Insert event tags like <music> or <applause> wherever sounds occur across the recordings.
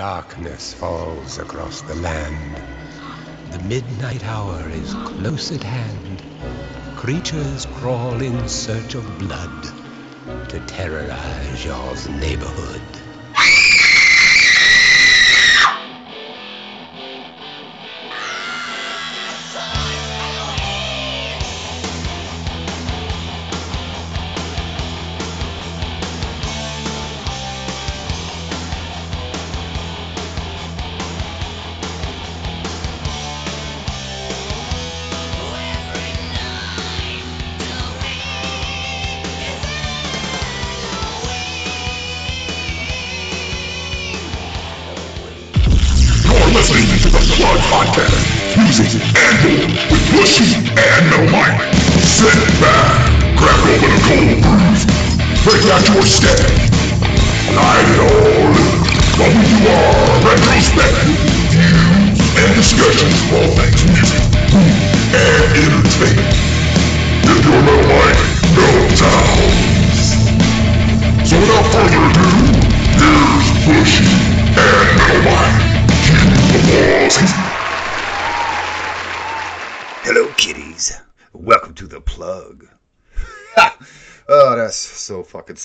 Darkness falls across the land. The midnight hour is close at hand. Creatures crawl in search of blood to terrorize y'all's neighborhood.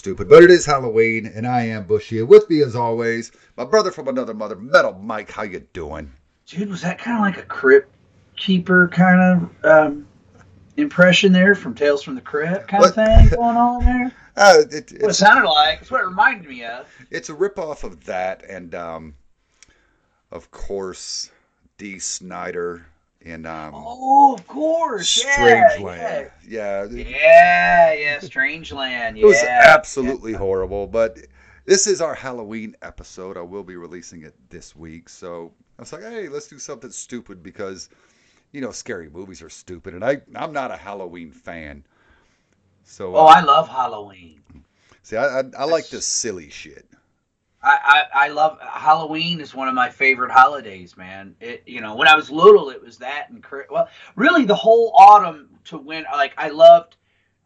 Stupid. But it is Halloween, and I am Bushy. And with me, as always, my brother from another mother, Metal Mike. How you doing? Dude, was that kind of like a crypt keeper kind of um, impression there from Tales from the Crypt kind What? of thing going on there? <laughs> Uh, it, What it sounded like. That's what it reminded me of. it's a ripoff of that, and um, of course, Dee Snider and um, Oh, of course. Strangeland. Yeah, Yeah, yeah. Yeah, yeah, Strangeland. Yeah. <laughs> It was absolutely horrible, but this is our Halloween episode. I will be releasing it this week. So I was like, hey, let's do something stupid because, you know, scary movies are stupid. And I, I'm not a Halloween fan. So, Oh, I love Halloween. see, I, I, I like the silly shit. I, I, I love Halloween is one of my favorite holidays, man. It you know when I was little it was that and well really the whole autumn to when like I loved.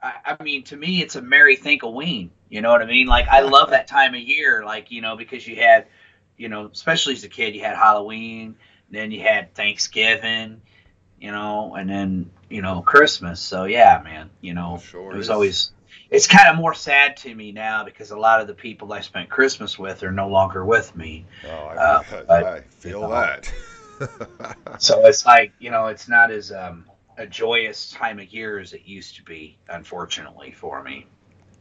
I, I mean to me it's a merry Thanksgiving. You know what I mean? Like I love that time of year. Like you know because you had you know especially as a kid you had Halloween, then you had Thanksgiving, you know, and then you know Christmas. So yeah, man, you know Sure it was is. always it's kind of more sad to me now because a lot of the people I spent Christmas with are no longer with me. Oh, I, Uh, but, I feel you know. that. So it's like you know, it's not as um, a joyous time of year as it used to be, unfortunately for me.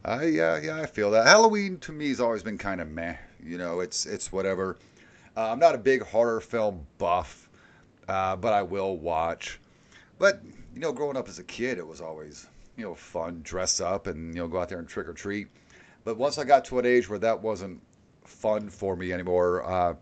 I yeah yeah I feel that Halloween to me has always been kind of meh. You know, it's it's whatever. Uh, I'm not a big horror film buff, uh, but I will watch. But you know, growing up as a kid, it was always you know fun, dress up and you know go out there and trick or treat. But once I got to an age where that wasn't fun for me anymore, uh,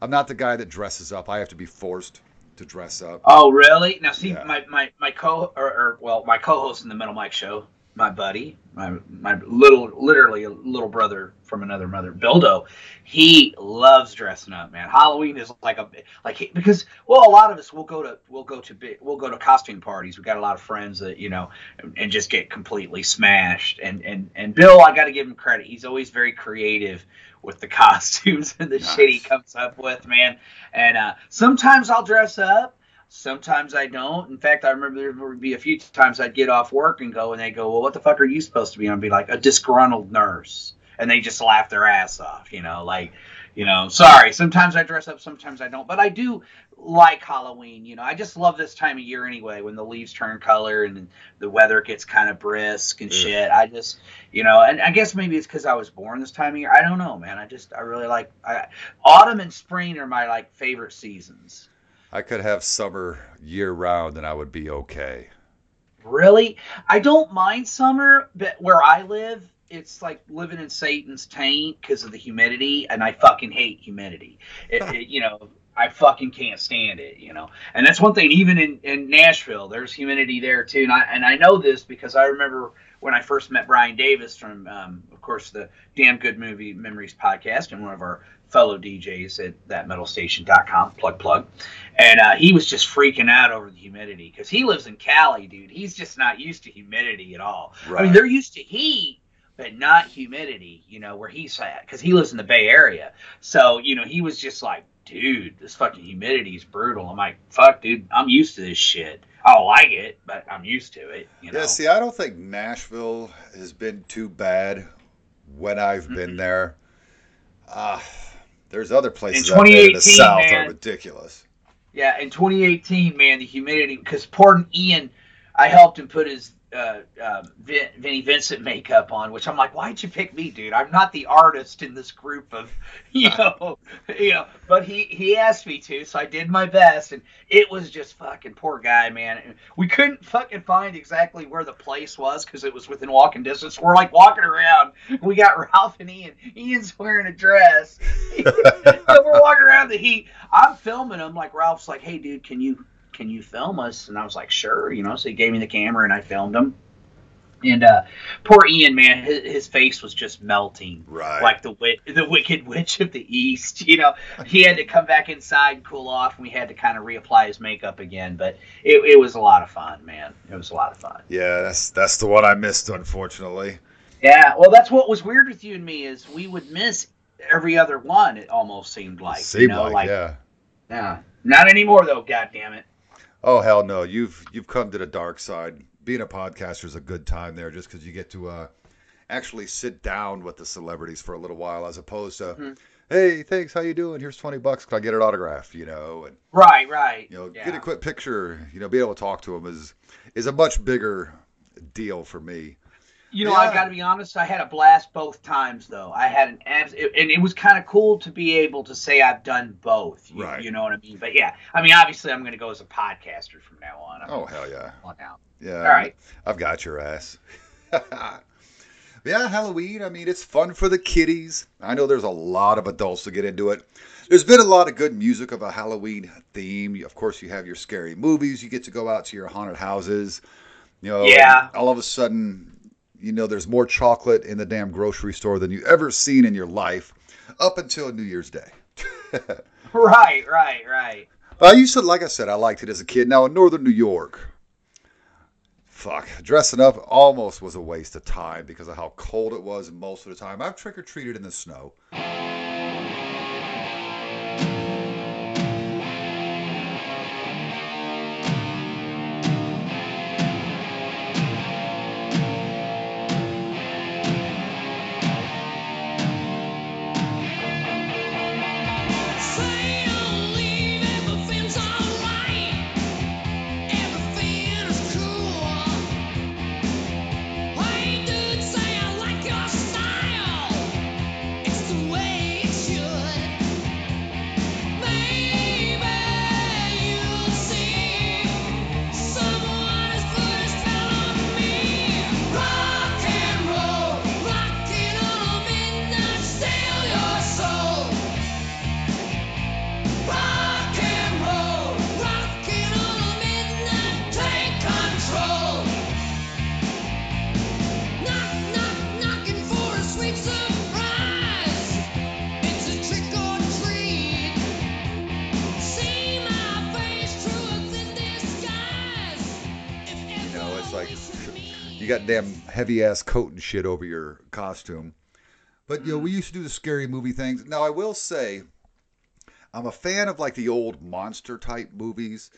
I'm not the guy that dresses up. I have to be forced to dress up. Oh, really? Now, see, Yeah. my my my co or, or well, my co-host in the Metal Mike show, my buddy, my my little literally a little brother from another mother, Bildo. He loves dressing up, man. Halloween is like a like he- because well, a lot of us will go to we'll go to big we'll go to costume parties. We got a lot of friends that you know and, and just get completely smashed. And and and Bill, I got to give him credit. He's always very creative with the <laughs> costumes and the shit he comes up with, man. And uh, sometimes I'll dress up. Sometimes I don't. In fact, I remember there would be a few times I'd get off work and go, and they go, "Well, what the fuck are you supposed to be?" And I'd be like, "A disgruntled nurse," and they just laugh their ass off, you know, like, you know, sorry. Sometimes I dress up, sometimes I don't, but I do like Halloween. You know, I just love this time of year anyway, when the leaves turn color and the weather gets kind of brisk and Yeah. shit. I just, you know, and I guess maybe it's because I was born this time of year. I don't know, man. I just, I really like I, autumn and spring are my like favorite seasons. I could have summer year round and I would be okay. Really? I don't mind summer, but where I live, it's like living in Satan's taint because of the humidity, and I fucking hate humidity. It, <laughs> it, you know, I fucking can't stand it, you know. And that's one thing, even in, in Nashville, there's humidity there too. And I, and I know this because I remember when I first met Brian Davis from, um, of course, the Damn Good Movie Memories podcast and one of our fellow DJs at thatmetalstation.com, plug, plug. And uh, he was just freaking out over the humidity because he lives in Cali, dude. He's just not used to humidity at all. I mean, they're used to heat, but not humidity. You know where he's at because he lives in the Bay Area. So you know he was just like, dude, this fucking humidity is brutal. I'm like, fuck, dude, I'm used to this shit. I don't like it, but I'm used to it. You know? Yeah, see, I don't think Nashville has been too bad when I've been Mhm. there. Uh, there's other places In out there in the 2018, South man. are ridiculous. Yeah, in 2018, man, the humidity because poor Ian, I helped him put his uh, uh, Vin, Vinnie Vincent makeup on, which I'm like, why'd you pick me, dude? I'm not the artist in this group of, <laughs> you know, you know. But he he asked me to, so I did my best, and it was just fucking poor guy, man. And We couldn't fucking find exactly where the place was because it was within walking distance. We're like walking around. We got <laughs> Ralph and Ian. Ian's wearing a dress. <laughs> so we're walking around the heat. I'm filming him. Like Ralph's like, "Hey, dude, can you can you film us?" And I was like, "Sure." You know, so he gave me the camera and I filmed him. And uh, poor Ian, man, his, his face was just melting, Right. like the wi- the Wicked <laughs> Witch of the East. You know, he had to come back inside and cool off, and we had to kind of reapply his makeup again. But it, it was a lot of fun, man. It was a lot of fun. Yeah, that's that's the one I missed, unfortunately. Yeah, well, that's what was weird with you and me is we would miss every other one. It almost seemed like, Seemed you know, like, like yeah. yeah, not anymore though. God damn it. Oh hell no, you've you've come to the dark side. Being a podcaster is a good time there, just because you get to uh, actually sit down with the celebrities for a little while, as opposed to, Mhm. hey, thanks, how you doing? Here's twenty bucks. Can I get an autograph? You know, and Right, right. you know, yeah. get a quick picture. You know, be able to talk to them is is a much bigger deal for me. You know, Yeah. I got to be honest. I had a blast both times, though. I had an abs, and it was kind of cool to be able to say I've done both. You, Right. You know what I mean? But yeah, I mean, obviously, I'm going to go as a podcaster from now on. I'm Oh hell yeah, on out. yeah. All right. I've got your ass. <laughs> yeah, Halloween. I mean, it's fun for the kiddies. I know there's a lot of adults to get into it. There's been a lot of good music of a Halloween theme. Of course, you have your scary movies. You get to go out to your haunted houses. You know, Yeah. All of a sudden, you know, there's more chocolate in the damn grocery store than you ever seen in your life, up until New Year's Day. <laughs> Right, right, right. I used to, like I said, I liked it as a kid. Now in northern New York, fuck, dressing up almost was a waste of time because of how cold it was most of the time. I've trick or treated in the snow. Damn heavy ass coat and shit over your costume. But you know, we used to do the scary movie things. Now I will say, I'm a fan of like the old monster type movies.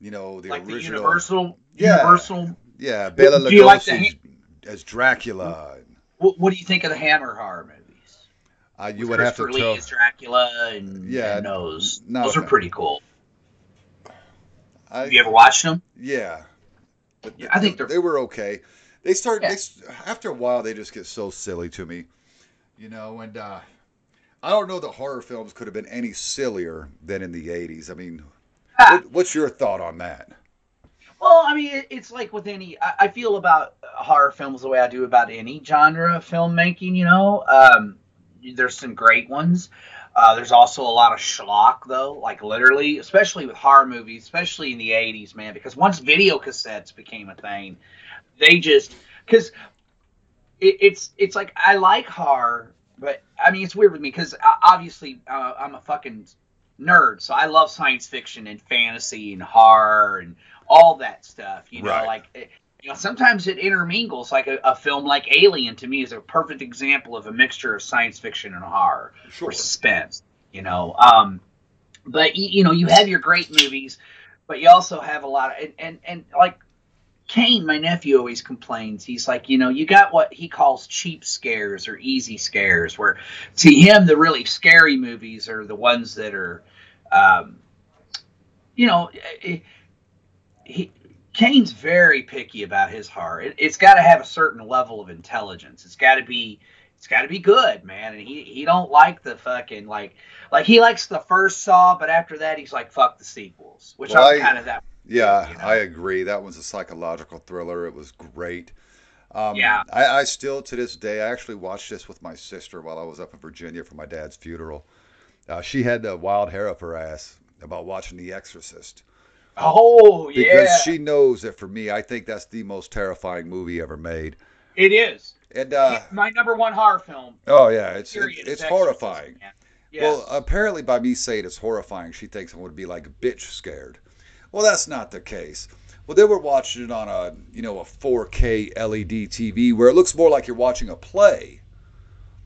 You know, the like the original. Universal. Yeah. Universal. Yeah, Bela Do you like the Lugosi as Dracula. What, what do you think of the Hammer horror movies? Uh, you With would have to Christopher tell. Lee as Dracula and, Yeah, and those. no, those are no. pretty cool. I, Have you ever watched them? Yeah. But Yeah, I think they were okay. They start Yeah. they, after a while they just get so silly to me, you know. And uh, I don't know that horror films could have been any sillier than in the '80s. I mean, Ha. what, what's your thought on that? Well, I mean, it's like with any. I, I feel about horror films the way I do about any genre of filmmaking. You know, um, there's some great ones. Uh, there's also a lot of schlock, though, like literally, especially with horror movies, especially in the '80s, man. Because once video cassettes became a thing, they just because it, it's it's like I like horror, but I mean it's weird with me because obviously uh, I'm a fucking nerd, so I love science fiction and fantasy and horror and all that stuff. You know, Right. like it- You know, sometimes it intermingles. Like a, a film like Alien to me is a perfect example of a mixture of science fiction and horror Sure. or suspense. You know, um, but you, you know, you have your great movies, but you also have a lot of and and, and like Kane, my nephew, always complains. He's like, you know, you got what he calls cheap scares or easy scares, where to him the really scary movies are the ones that are, um, you know, eh, he. Kane's very picky about his horror. It, it's got to have a certain level of intelligence. It's got to be, it's got to be good, man. And he he don't like the fucking like like he likes the first Saw, but after that he's like fuck the sequels, which Well, I'm I- kind of that. Yeah, you know? I agree. That one's a psychological thriller. It was great. Um, Yeah. I, I still, to this day, I actually watched this with my sister while I was up in Virginia for my dad's funeral. Uh, she had the wild hair up her ass about watching The Exorcist Oh because yeah, Because she knows that for me, I think that's the most terrifying movie ever made. it is And uh, my number one horror film. oh yeah, it's it's, it's horrifying. Yes. Well, apparently by me saying it's horrifying, she thinks I would be like bitch scared. Well, that's not the case. Well, they were watching it on a you know a 4K LED TV where it looks more like you're watching a play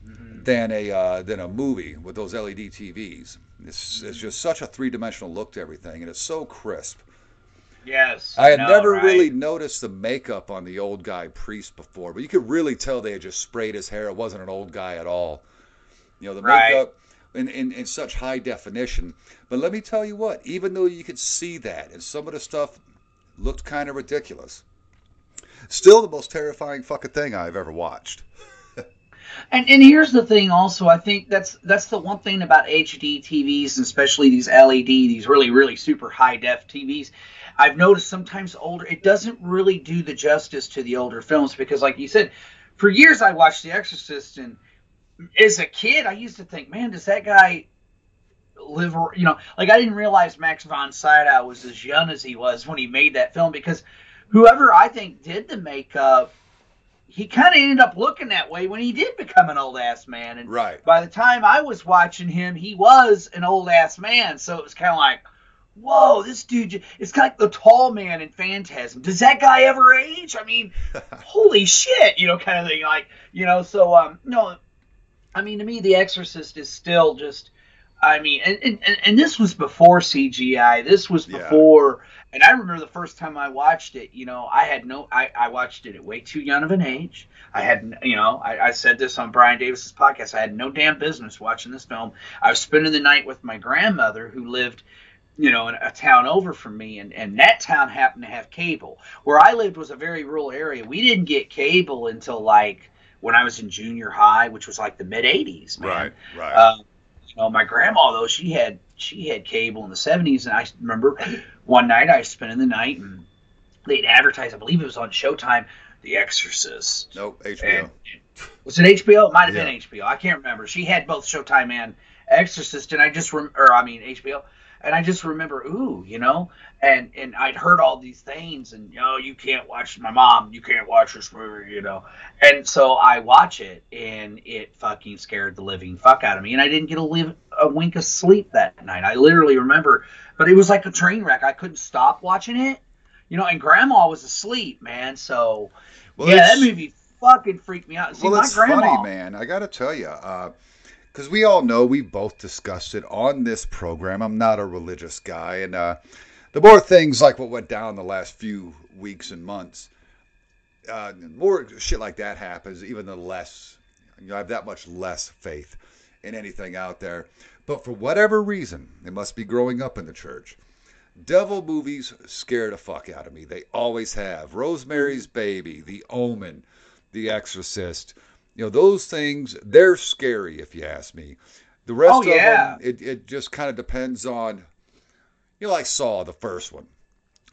Mhm. than a uh, than a movie with those LED TVs. It's, it's just such a three dimensional look to everything, and it's so crisp. yes. I had know, never right? really noticed the makeup on the old guy priest before, but you could really tell they had just sprayed his hair. It wasn't an old guy at all. You know, the Right. makeup in, in, in such high definition. But let me tell you what, even though you could see that, and some of the stuff looked kind of ridiculous, still the most terrifying fucking thing I've ever watched. <laughs> And and here's the thing also, I think that's that's the one thing about HD TVs and especially these LED, these really really super high def TVs. I've noticed sometimes older it doesn't really do the justice to the older films because like you said, for years I watched The Exorcist and as a kid I used to think, man, does that guy live or you know, like I didn't realize Max von Sydow was as young as he was when he made that film because whoever I think did the makeup he kind of ended up looking that way when he did become an old ass man. And Right. by the time I was watching him, he was an old ass man. So it was kind of like, whoa, this dude, it's kind of like the tall man in Phantasm. Does that guy ever age? I mean, <laughs> holy shit, you know, kind of thing. Like, you know, so, um, no, I mean, to me, The Exorcist is still just, I mean, and, and, and this was before CGI. This was Yeah. before, and I remember the first time I watched it, you know, I had no, I, I watched it at way too young of an age. I had, you know, I, I said this on Brian Davis's podcast. I had no damn business watching this film. I was spending the night with my grandmother who lived, you know, in a town over from me, and, and that town happened to have cable. Where I lived was a very rural area. We didn't get cable until like when I was in junior high, which was like the mid 80s, man. Right. Right. Um, you know, my grandma though she had she had cable in the seventies, and I remember one night I was spending the night and they'd advertise. I believe it was on Showtime, The Exorcist. nope. HBO. And was it HBO? It might have Yeah. been HBO. I can't remember. She had both Showtime and Exorcist, and I just rem- or I mean HBO, and I just remember, ooh, you know, and and I'd heard all these things, and oh, you can't watch my mom, you can't watch this movie, you know, and so I watch it, and it fucking scared the living fuck out of me, and I didn't get a live a wink of sleep that night. I literally remember, but it was like a train wreck. I couldn't stop watching it. You know, and Grandma was asleep, man. So Well, yeah, that movie fucking freaked me out. See, well, my it's grandma, funny, man. I got to tell you, because we all know we both discussed it on this program. I'm not a religious guy, and uh, the more things like what went down the last few weeks and months, uh, more shit like that happens, even the less you know, I have that much less faith in anything out there. But for whatever reason, it must be growing up in the church. Devil movies scare the fuck out of me. They always have. Rosemary's Baby, The Omen, The Exorcist. You know, those things, they're scary if you ask me. The rest Oh, of yeah. them, it, it just kind of depends on, you know, like Saw, the first one.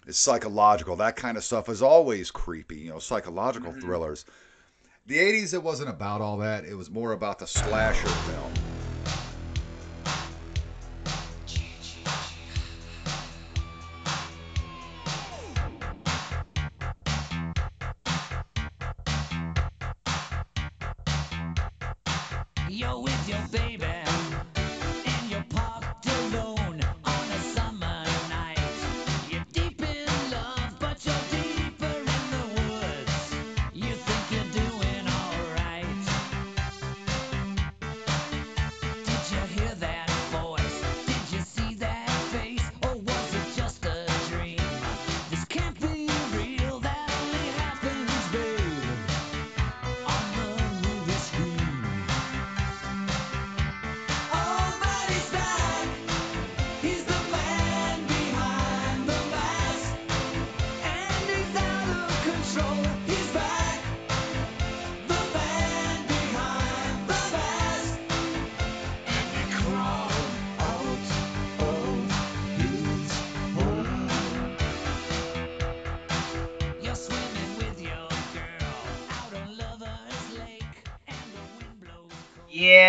It's psychological. That kind of stuff is always creepy, you know, psychological Mm-hmm. thrillers. The 80s, it wasn't about all that. It was more about the slasher film.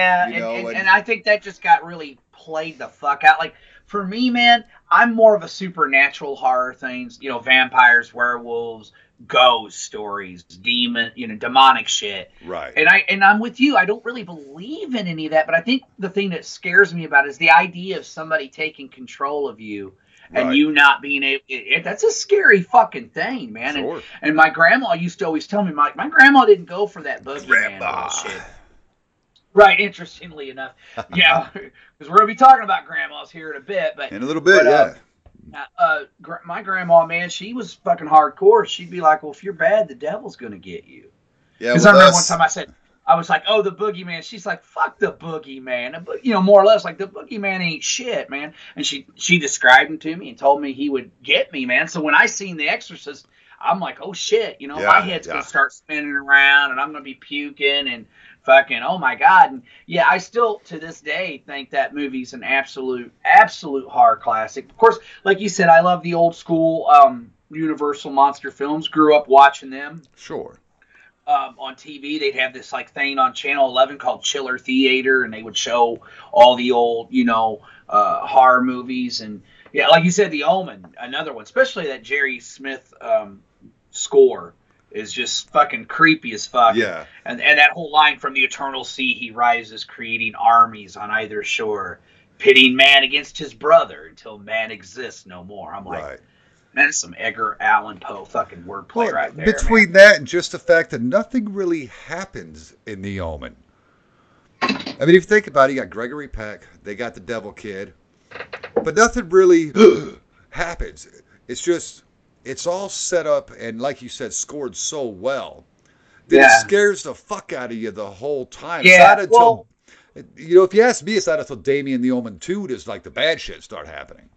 Yeah, You and, know, and, and- and I think that just got really played the fuck out. Like for me, man, I'm more of a supernatural horror things. You know, vampires, werewolves, ghost stories, demon, you know, demonic shit. Right. And I and I'm with you. I don't really believe in any of that, but I think the thing that scares me about it is the idea of somebody taking control of you and Right. you not being able. It, it- that's a scary fucking thing, man. And, Sure. and my grandma used to always tell me, my my grandma didn't go for that boogeyman bullshit. Right. Interestingly enough, <laughs> yeah, because we're gonna be talking about grandmas here in a bit, but In a little bit, But, uh, yeah. uh, gr- my grandma, man, she was fucking hardcore. She'd be like, "Well, if you're bad, the devil's gonna get you." Yeah, Because I remember us- one time I said, I was like, "Oh, the boogeyman." She's like, "Fuck the boogeyman," you know, more or less like the boogeyman ain't shit, man. And she she described him to me and told me he would get me, man. So when I seen The Exorcist, I'm like, "Oh shit," you know, Yeah, my head's yeah. gonna start spinning around, and I'm gonna be puking and fucking, oh my god. And yeah, I still to this day think that movie's an absolute absolute horror classic. Of course, like you said, I love the old school um, Universal monster films. Grew up watching them Sure. um, on TV. They'd have this like thing on Channel 11 called Chiller Theater, and they would show all the old, you know, uh, horror movies. And yeah, like you said, The Omen, another one, especially that Jerry Smith um, score is just fucking creepy as fuck. Yeah. And and that whole line from the eternal sea he rises, creating armies on either shore, pitting man against his brother until man exists no more. I'm like, Right. man, that's some Edgar Allan Poe fucking wordplay Well, right there. between that and just the fact that nothing really happens in the Omen. I mean, if you think about it, you got Gregory Peck, they got the Devil Kid, but nothing really <gasps> happens. It's just, it's all set up and, like you said, scored so well that Yeah. it scares the fuck out of you the whole time. Yeah, It's not well- you know, if you ask me, it's not until Damien the Omen 2 does like the bad shit start happening.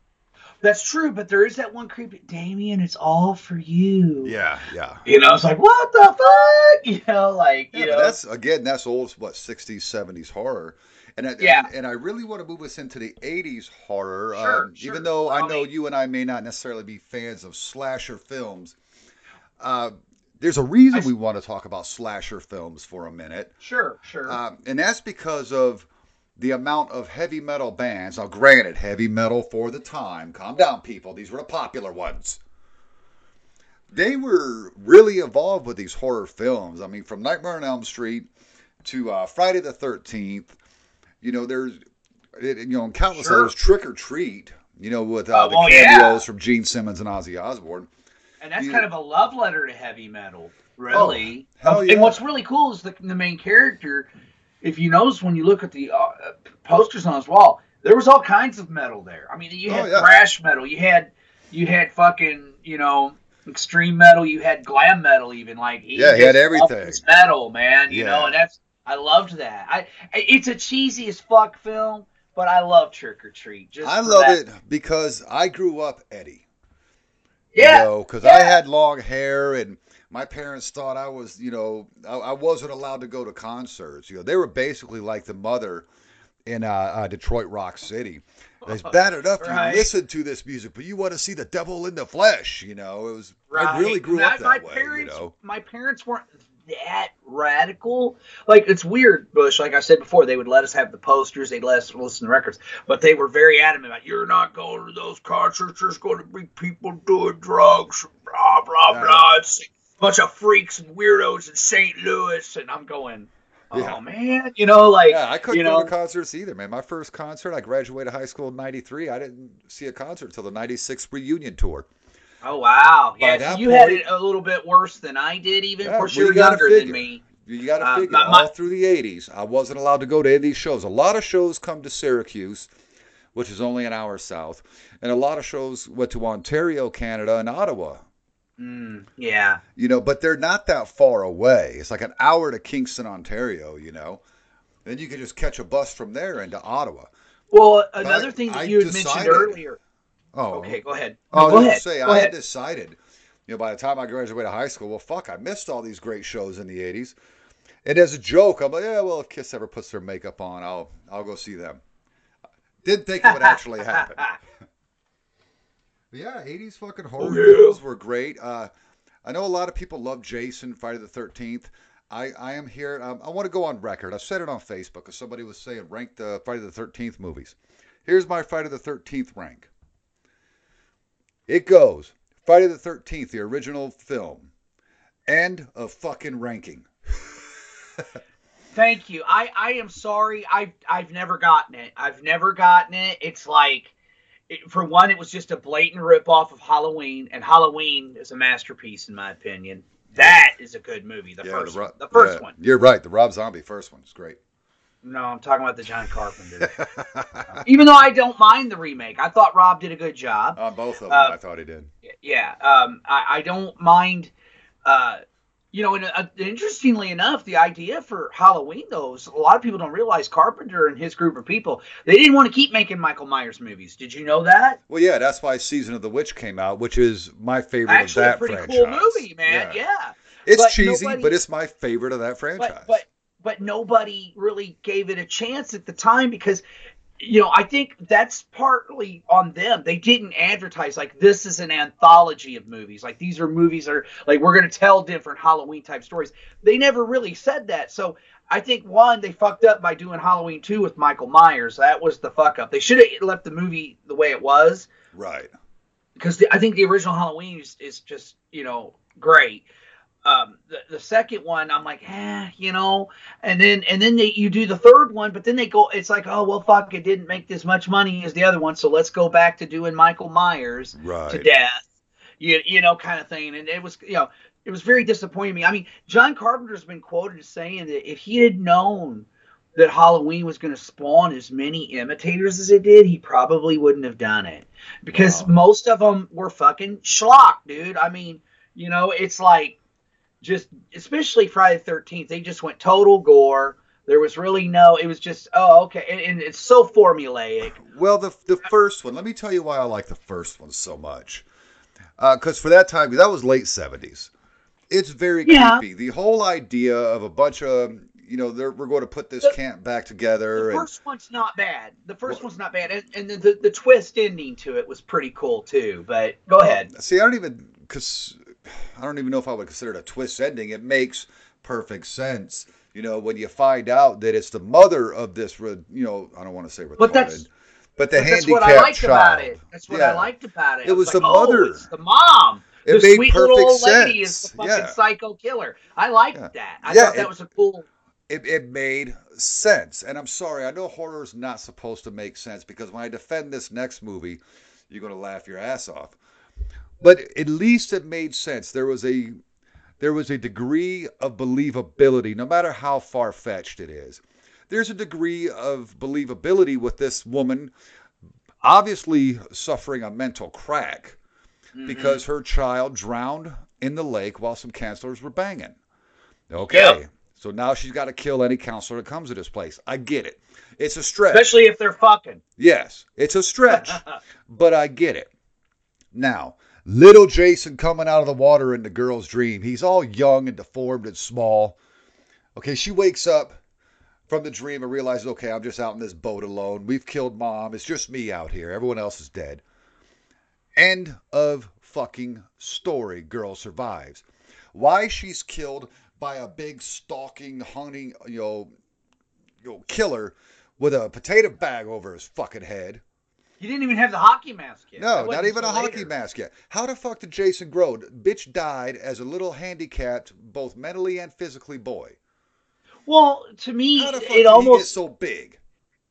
That's true, but there is that one creepy Damien. It's all for you. Yeah, yeah. You know, it's like what the fuck? <laughs> You know, like Yeah, you know. that's again, that's old what sixties, seventies horror, and I, Yeah. and, and I really want to move us into the eighties horror. Sure, um, sure. Even though I know you and I may not necessarily be fans of slasher films, uh, there's a reason I we want to talk about slasher films for a minute, sure, sure. um, and that's because of the amount of heavy metal bands. Now, granted, heavy metal for the time. Calm down, people. These were the popular ones. They were really involved with these horror films. I mean, from Nightmare on Elm Street to uh, Friday the Thirteenth. You know, there's, it, you know, countless Sure. others. Trick or Treat. You know, with uh, Oh, the well, cameos yeah. from Gene Simmons and Ozzy Osbourne. and that's you- kind of a love letter to heavy metal, really. Oh, hell yeah. And what's really cool is the, the main character. If you notice when you look at the uh, posters on his wall, there was all kinds of metal there. I mean, you Oh, had yeah. thrash metal, you had you had fucking you know extreme metal, you had glam metal, even like he Yeah, he had everything. metal, man. You Yeah. know, and that's I loved that. I it's a cheesy as fuck film, but I love Trick or Treat. Just I love that- it because I grew up Eddie. Yeah, you know, because I had long hair and my parents thought I was, you know, I, I wasn't allowed to go to concerts. You know, they were basically like the mother in uh, uh, Detroit Rock City. It's <laughs> bad enough Right. you listen to this music, but you want to see the devil in the flesh. You know, it was. I really Right. grew up that my way. Parents, you know. My parents weren't that radical. Like it's weird, Bush. Like I said before, they would let us have the posters, they'd let us listen to records, but they were very adamant about you're not going to those concerts. There's going to be people doing drugs, blah blah Yeah. blah. It's a bunch of freaks and weirdos in St. Louis, and I'm going. Oh Yeah. man, you know, like Yeah, I couldn't you go know, to concerts either, man. My first concert, I graduated high school in '93. I didn't see a concert until the '96 reunion tour. Oh wow, By yeah, so you had it a little bit worse than I did. Even Yeah, of course, you were you gotta younger figure. than me. You got to Uh, figure my- my- all through the 80s, I wasn't allowed to go to any of these shows. A lot of shows come to Syracuse, which is only an hour south, and a lot of shows went to Ontario, Canada, and Ottawa. Mm, yeah. You know, but they're not that far away. It's like an hour to Kingston, Ontario. You know, then you can just catch a bus from there into Ottawa. Well, another I- thing that I you had mentioned earlier. Oh, Okay, go ahead. Oh, No, I was go ahead. say go I ahead. had decided, you know, by the time I graduated high school, well, fuck, I missed all these great shows in the '80s. And as a joke, I'm like, yeah, well, if Kiss ever puts their makeup on, I'll I'll go see them. Didn't think it would actually happen. <laughs> Yeah, '80s fucking horror Oh, yeah. films were great. Uh, I know a lot of people love Jason, Friday the Thirteenth. I, I am here. Um, I want to go on record. I said it on Facebook because somebody was saying rank the Friday the 13th movies. Here's my Friday the 13th rank. It goes Friday the 13th, the original film. End of fucking ranking. Thank you. I, I am sorry. I've I've never gotten it. I've never gotten it. It's like, it, for one, it was just a blatant ripoff of Halloween, and Halloween is a masterpiece in my opinion. That is a good movie. The Yeah, first, one. the first yeah, one. You're right. The Rob Zombie first one is great. No, I'm talking about the John Carpenter. <laughs> Even though I don't mind the remake, I thought Rob did a good job. On both of them, Uh, I thought he did. yeah um i, I don't mind uh you know and uh, interestingly enough the idea for halloween though is a lot of people don't realize carpenter and his group of people they didn't want to keep making michael myers movies did you know that Well, yeah, that's why Season of the Witch came out, which is my favorite actually of a that pretty franchise. cool movie man yeah, It's But cheesy, nobody- but it's my favorite of that franchise. but but but nobody really gave it a chance at the time because you know i think that's partly on them. They didn't advertise like this is an anthology of movies. Like these are movies that are like we're going to tell different halloween type stories. They never really said that. So i think one they fucked up by doing halloween 2 with michael myers. That was the fuck up. They should have left the movie the way it was. Right. because I think the original Halloween is, is just you know great. Um, the, the second one, I'm like, eh, you know, and then and then they, you do the third one, but then they go, it's like, oh well, fuck, it didn't make as much money as the other one, so let's go back to doing Michael Myers Right. to death, you you know, kind of thing, and it was you know, it was very disappointing to me. I mean, John Carpenter's been quoted as saying that if he had known that Halloween was going to spawn as many imitators as it did, he probably wouldn't have done it because Wow. most of them were fucking schlock, dude. I mean, you know, it's like just, especially Friday the 13th, they just went total gore. There was really no, it was just, oh, okay. And, and it's so formulaic. Well, the the first one. Let me tell you why I like the first one so much. Uh, because for that time, that was late seventies. It's very Yeah. creepy. The whole idea of a bunch of you know, they're, we're going to put this The- camp back together, The and first one's not bad. The first Well- one's not bad. And, and the, the, the twist ending to it was pretty cool, too. But go ahead. See, I don't even because I don't even know if I would consider it a twist ending. It makes perfect sense. You know, when you find out that it's the mother of this, you know, I don't want to say retarded, But that's- but the But that's what I liked child. about it. That's what I liked about it. It was like, the oh, mother. it's the mom. It the made sweet little old lady is the sense. fucking Yeah. psycho killer. I liked Yeah. that. I Yeah, thought that it- was a cool. it, it made sense. And I'm sorry, I know horror is not supposed to make sense because when I defend this next movie, you're going to laugh your ass off. But at least it made sense. There was a there was a degree of believability, no matter how far fetched it is. There's a degree of believability with this woman obviously suffering a mental crack Mm-hmm. because her child drowned in the lake while some counselors were banging. Okay. Yep. So now she's got to kill any counselor that comes to this place. I get it. It's a stretch. Especially if they're fucking. yes, it's a stretch, <laughs> but I get it. Now, little Jason coming out of the water in the girl's dream. He's all young and deformed and small. Okay, she wakes up from the dream and realizes, okay, I'm just out in this boat alone. We've killed mom. It's just me out here. Everyone else is dead. End of fucking story. Girl survives. Why she's killed by a big stalking, hunting, you know, you know, killer with a potato bag over his fucking head. He didn't even have the hockey mask yet. No, not even a until hockey mask yet. How the fuck did Jason grow? Bitch died as a little handicapped, both mentally and physically boy. Well, to me, How the fuck it did he almost get so big?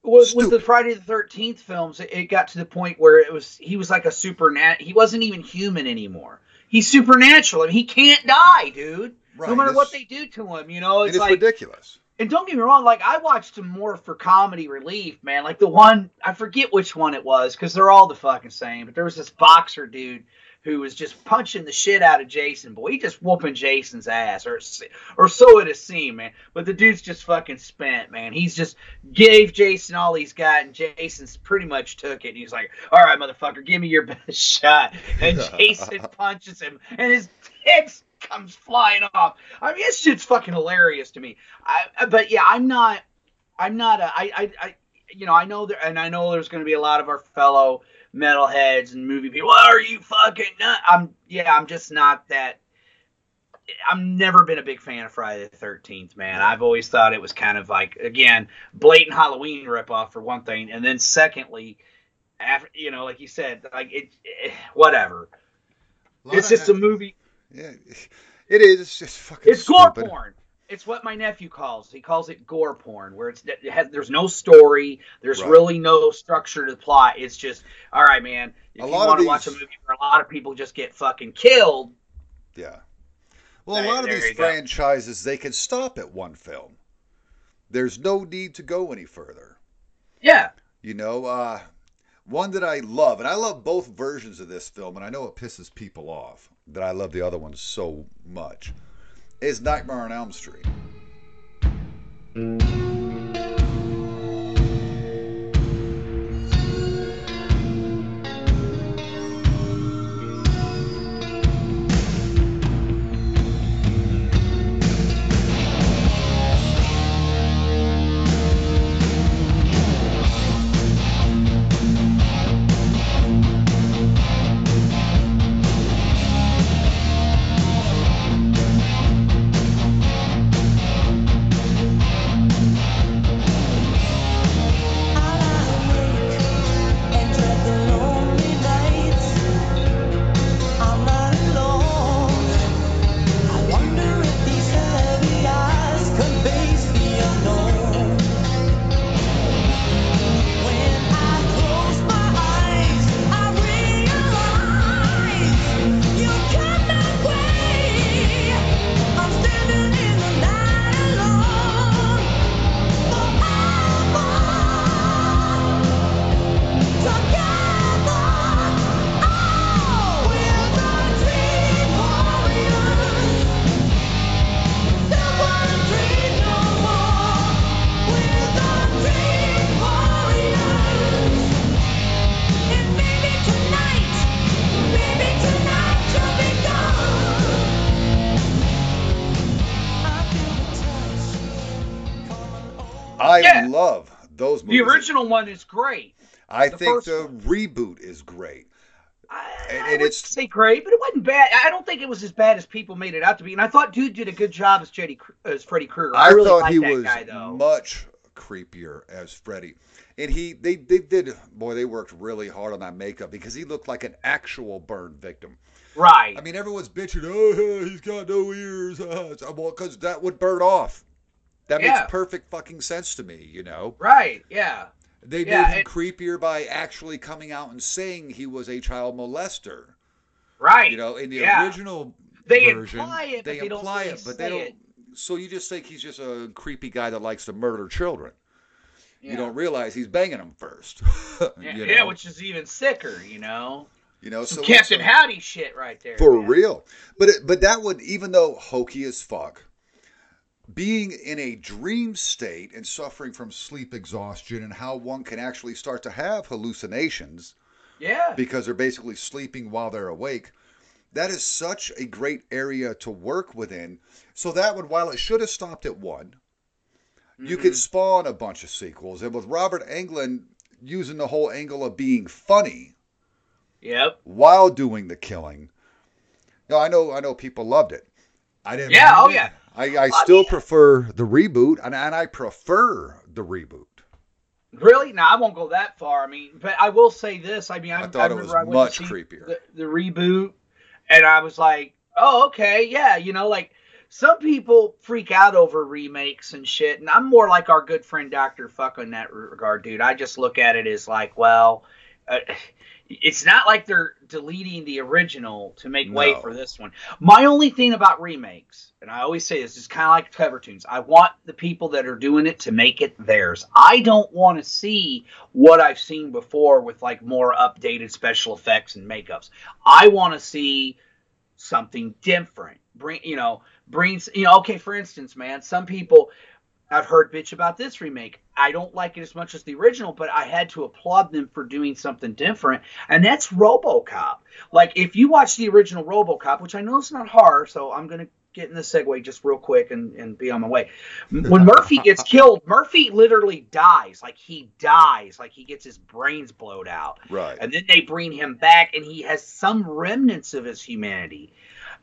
with, with the Friday the Thirteenth films, it, it got to the point where it was he was like a supernat. He wasn't even human anymore. He's supernatural. I mean, he can't die, dude. Right, no matter what they do to him, you know, it's it's like. ridiculous. And don't get me wrong, like I watched him more for comedy relief, man. Like the one I forget which one it was because they're all the fucking same. But there was this boxer dude who was just punching the shit out of Jason. Boy, he just whooping Jason's ass, or or so it seemed, man. But the dude's just fucking spent, man. He's just gave Jason all he's got, and Jason's pretty much took it. And he's like, "All right, motherfucker, give me your <laughs> best shot." And <laughs> Jason punches him, and his head comes flying off. I mean, this shit's fucking hilarious to me. I, but yeah, I'm not. I'm not a. I, I, I you know, I know there, and I know there's going to be a lot of our fellow metalheads and movie people. Are you fucking nut? I'm. Yeah, I'm just not that. I'm never been a big fan of Friday the Thirteenth, man. I've always thought it was kind of like again blatant Halloween ripoff for one thing, and then secondly, after you know, like you said, like it, eh, whatever. It's just a movie. Yeah, it is. It's just fucking. It's gore stupid. porn. It's what my nephew calls. He calls it gore porn, where it's it has, there's no story, there's Right. really no structure to the plot. It's just all right, man. If A you want to watch a these- movie where a lot of people just get fucking killed, Yeah. Well, a lot of these you go. franchises, they can stop at one film. There's no need to go any further. yeah, You know, uh, one that I love, and I love both versions of this film, and I know it pisses people off that I love the other one so much, is Nightmare on Elm Street. Those the original one is great. I the think the one. reboot is great. I, And- I and would it's- say great, but it wasn't bad. I don't think it was as bad as people made it out to be. And I thought dude did a good job as Jetty as Freddy Krueger. I, I, really thought he that was guy though. much creepier as Freddy. And he they, they did boy, they worked really hard on that makeup because he looked like an actual burn victim. right. I mean everyone's bitching, oh <laughs> he's got no ears. <laughs> Well, because that would burn off. That Yeah. makes perfect fucking sense to me, you know. right. Yeah. They Yeah, made him it- creepier by actually coming out and saying he was a child molester. Right. You know, in the Yeah. original They version, imply it, but they they don't imply really it, but they don't. it. So you just think he's just a creepy guy that likes to murder children. yeah. You don't realize he's banging them first. <laughs> Yeah, you yeah, which is even sicker, you know. you know, Some so Captain Howdy shit right there. for man. real. But it, but that would even though hokey as fuck, being in a dream state and suffering from sleep exhaustion and how one can actually start to have hallucinations Yeah. because they're basically sleeping while they're awake. That is such a great area to work within. So that would, while it should have stopped at one, you could Mhm. spawn a bunch of sequels. And with Robert Englund using the whole angle of being funny Yep. while doing the killing, no, I know, I know people loved it. I didn't. Yeah, oh, it. I, I still prefer the reboot, and, and I prefer the reboot. Really? No, I won't go that far. I mean, but I will say this. I mean, I, I thought it remember was I much creepier. The, the reboot, and I was like, oh, okay, yeah, you know, like some people freak out over remakes and shit, and I'm more like our good friend Doctor Fuck in that regard, dude. I just look at it as like, well, uh, it's not like they're deleting the original to make way for this one. My only thing about remakes, and I always say this, is kind of like cover tunes. I want the people that are doing it to make it theirs. I don't want to see what I've seen before with like more updated special effects and makeups. I want to see something different. Bring you know, brings you know. Okay, for instance, man, some people I've heard bitch about this remake. I don't like it as much as the original, but I had to applaud them for doing something different, and that's RoboCop. Like if you watch the original RoboCop, which I know is not hard, so I'm gonna get in the segue just real quick and, and be on my way. When Murphy gets <laughs> killed, Murphy literally dies. Like he dies. Like he gets his brains blowed out Right. and then they bring him back and he has some remnants of his humanity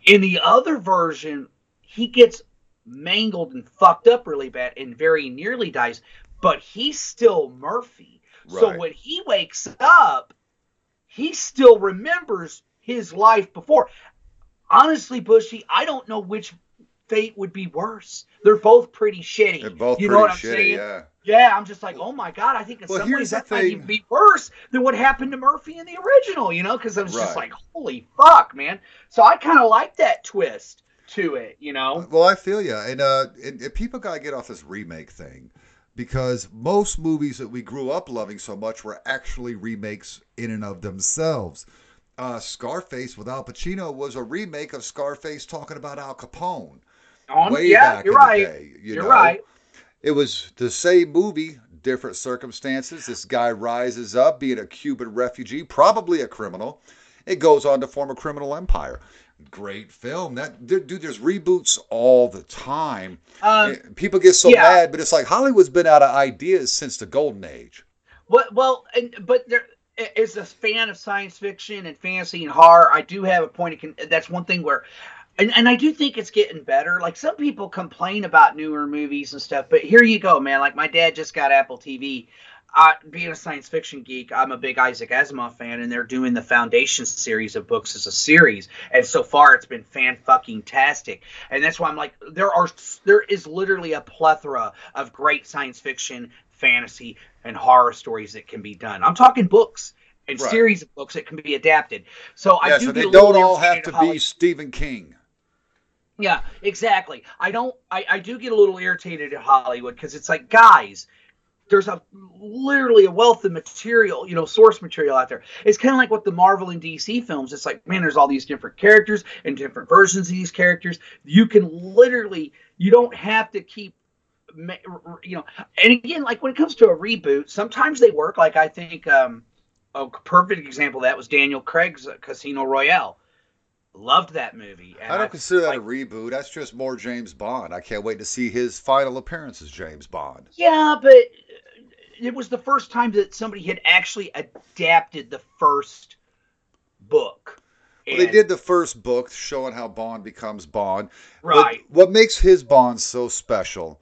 In the other version, he gets mangled and fucked up really bad and very nearly dies, but he's still Murphy. So when he wakes up, he still remembers his life before. Honestly, Bushy, I don't know which fate would be worse. They're both pretty shitty. They're both you pretty know what I'm shitty, saying? yeah. Yeah, I'm just like, oh my god, I think in Well, some ways that might even be worse than what happened to Murphy in the original, you know? Because I was just like, holy fuck, man. So I kind of like that twist to it, you know? Well, I feel you, and uh, and, and people gotta get off this remake thing because most movies that we grew up loving so much were actually remakes in and of themselves. Uh, Scarface with Al Pacino was a remake of Scarface talking about Al Capone. On, way yeah, back you're in the right. day, you you're know? right. It was the same movie, different circumstances. This guy rises up, being a Cuban refugee, probably a criminal. It goes on to form a criminal empire. Great film. That dude, dude, there's reboots all the time. Um, People get so yeah. mad, but it's like Hollywood's been out of ideas since the golden age. What, well, and, but there, as a fan of science fiction and fantasy and horror, I do have a point. Of that's one thing where, and, and I do think it's getting better. Like some people complain about newer movies and stuff, but here you go, man. Like my dad just got Apple TV. Uh, being a science fiction geek, I'm a big Isaac Asimov fan, and they're doing the Foundation series of books as a series, and so far it's been fan fucking tastic. And that's why I'm like, there are there is literally a plethora of great science fiction, fantasy, and horror stories that can be done. I'm talking books and Right. series of books that can be adapted. So I do so they don't all have to be Stephen King. yeah, exactly. I don't. I, I do get a little irritated at Hollywood because it's like, guys, there's a literally a wealth of material, you know, source material out there. It's kind of like what the Marvel and DC films. It's like, man, there's all these different characters and different versions of these characters. You can literally, you don't have to keep. You know, and again, like when it comes to a reboot, sometimes they work. Like I think um, a perfect example of that was Daniel Craig's Casino Royale. Loved that movie. I don't consider that like- a reboot. That's just more James Bond. I can't wait to see his final appearance as James Bond. Yeah, but it was the first time that somebody had actually adapted the first book. Well, they did the first book showing how Bond becomes Bond. But Right. what makes his Bond so special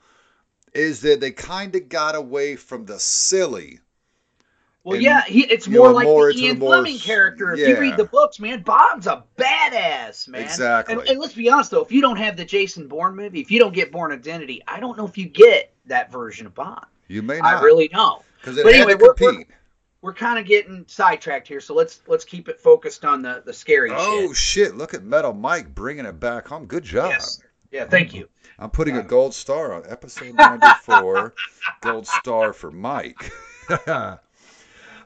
is that they kind of got away from the silly. Well, and, yeah, he, it's more know, like more the into the Ian more Fleming character. If you read the books, man, Bond's a badass, man. Exactly. And, and let's be honest, though, if you don't have the Jason Bourne movie, if you don't get Bourne Identity, I don't know if you get that version of Bond. You may not. I really don't. Because but anyway, we're- we're- We're kind of getting sidetracked here, so let's let's keep it focused on the the scary shit. Oh shit. shit! Look at Metal Mike bringing it back home. Good job. Yes. Yeah, thank you. I'm putting a gold star on episode 94. <laughs> gold star for Mike. <laughs> the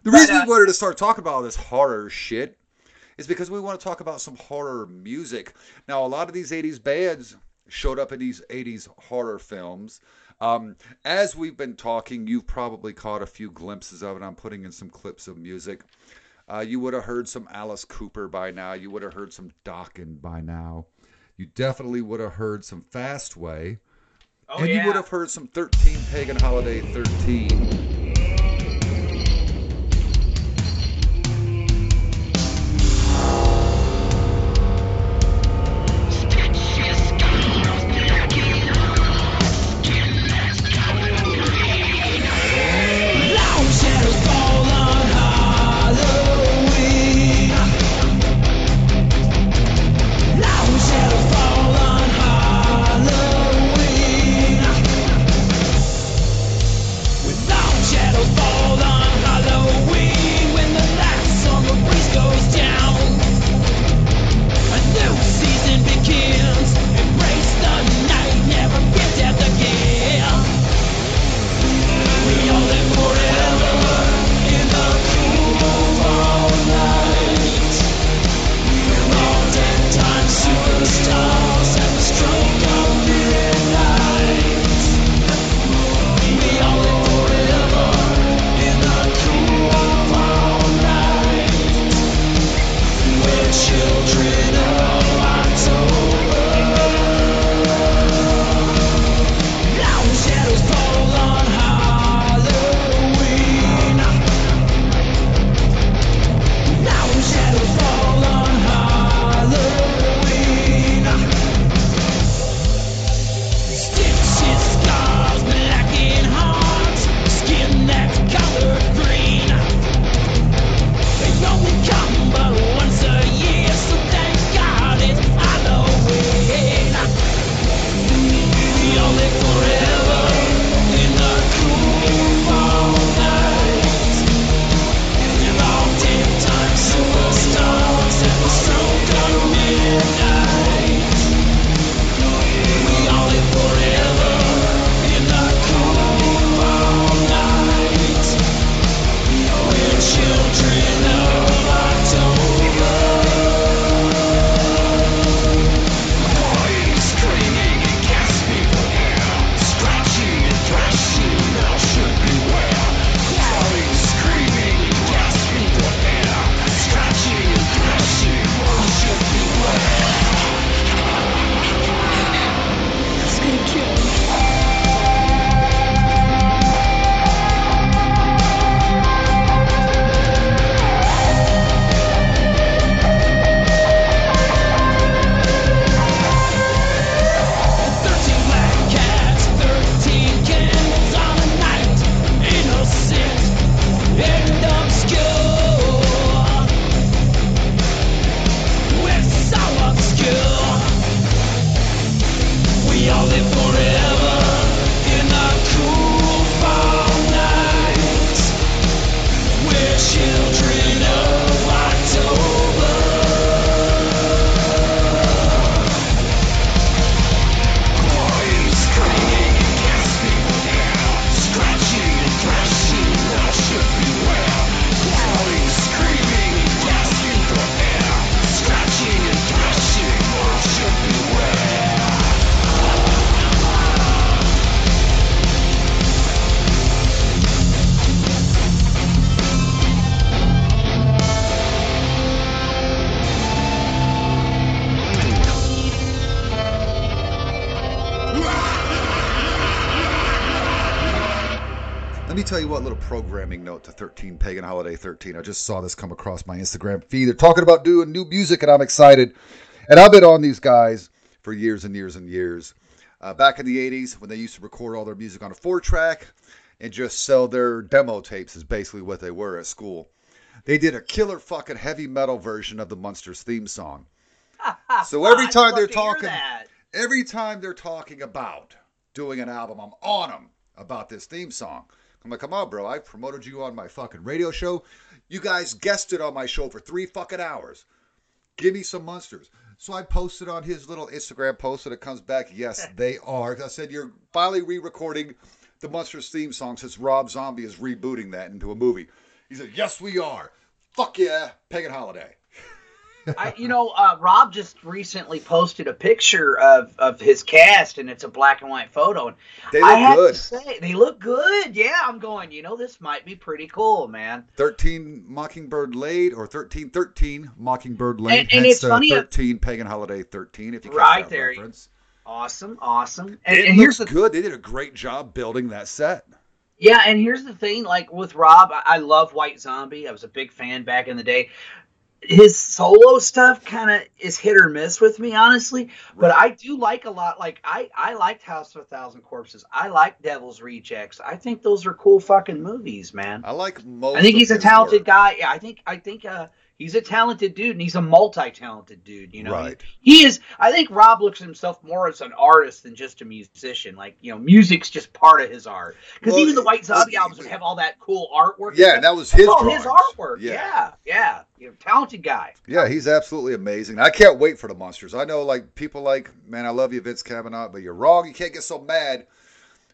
reason uh, we wanted to start talking about all this horror shit is because we want to talk about some horror music. Now, a lot of these 80s bands showed up in these 80s horror films. Um, as we've been talking, you've probably caught a few glimpses of it. I'm putting in some clips of music. Uh, you would have heard some Alice Cooper by now. You would have heard some Dokken by now. You definitely would have heard some Fastway. Oh and yeah. you would have heard some 13 Pagan Holiday 13. 13 Pagan Holiday 13. I just saw this come across my Instagram feed. They're talking about doing new music, and I'm excited. And I've been on these guys for years and years and years. Uh, back in the 80s, when they used to record all their music on a four track and just sell their demo tapes, is basically what they were at school. They did a killer fucking heavy metal version of the Munsters theme song. <laughs> So every time they're talking- Every time they're talking about doing an album, I'm on them about this theme song. I'm like, come on, bro. I promoted you on my fucking radio show. You guys guessed it on my show for three fucking hours. Give me some Munsters. So I posted on his little Instagram post and it comes back. Yes, <laughs> they are. I said, you're finally re recording the Munsters theme song since Rob Zombie is rebooting that into a movie. He said, yes, we are. Fuck yeah, Pagan Holiday. I, you know, uh, Rob just recently posted a picture of, of his cast, and it's a black and white photo. And They I look have good. to say, they look good. Yeah, I'm going. You know, this might be pretty cool, man. 13 Mockingbird Lane or 1313 Mockingbird Lane. And- and it's the funny, uh, 13 Pagan Holiday 13, if you Right that there. reference. Awesome, awesome. And, it and here's the good. They did a great job building that set. Yeah, and here's the thing, like with Rob, I, I love White Zombie. I was a big fan back in the day. His solo stuff kind of is hit or miss with me, honestly. But I do like a lot. Like I, I liked House of a Thousand Corpses. I like Devil's Rejects. I think those are cool fucking movies, man. I like most. I think he's a talented work. guy. Yeah, I think I think uh, he's a talented dude, and he's a multi-talented dude. You know, Right. he, he is. I think Rob looks at himself more as an artist than just a musician. Like you know, music's just part of his art. Because Well, even the White Zombie albums would have all that cool artwork. Yeah, that was his oh, his artwork. Yeah. Yeah, yeah. You know, talented guy. Yeah, he's absolutely amazing. I can't wait for the Munsters. I know, like people like, man, I love you, Vince Cavanaugh, but you're wrong. You can't get so mad.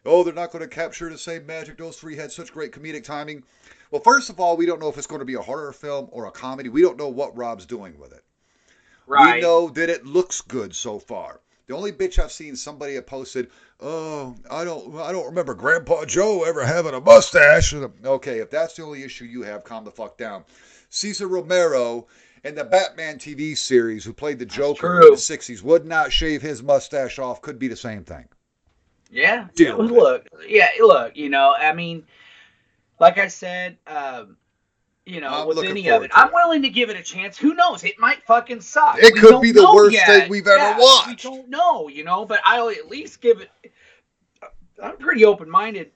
Oh, they're not going to capture the same magic. Those three had such great comedic timing. Well, first of all, we don't know if it's going to be a horror film or a comedy. We don't know what Rob's doing with it. Right. We know that it looks good so far. The only bitch I've seen somebody had posted, "Oh, I don't, I don't remember Grandpa Joe ever having a mustache." Okay, if that's the only issue you have, calm the fuck down. Cesar Romero in the Batman TV series, who played the Joker in the '60s, would not shave his mustache off. Could be the same thing. Yeah. Deal it. look, yeah, look, you know, I mean, like I said, um, you know, I'm with any of it, I'm willing to give it a chance. Who knows? It might fucking suck. It We could be the worst yet. thing we've ever Yeah, watched. We don't know, you know, but I'll at least give it. I'm pretty open minded,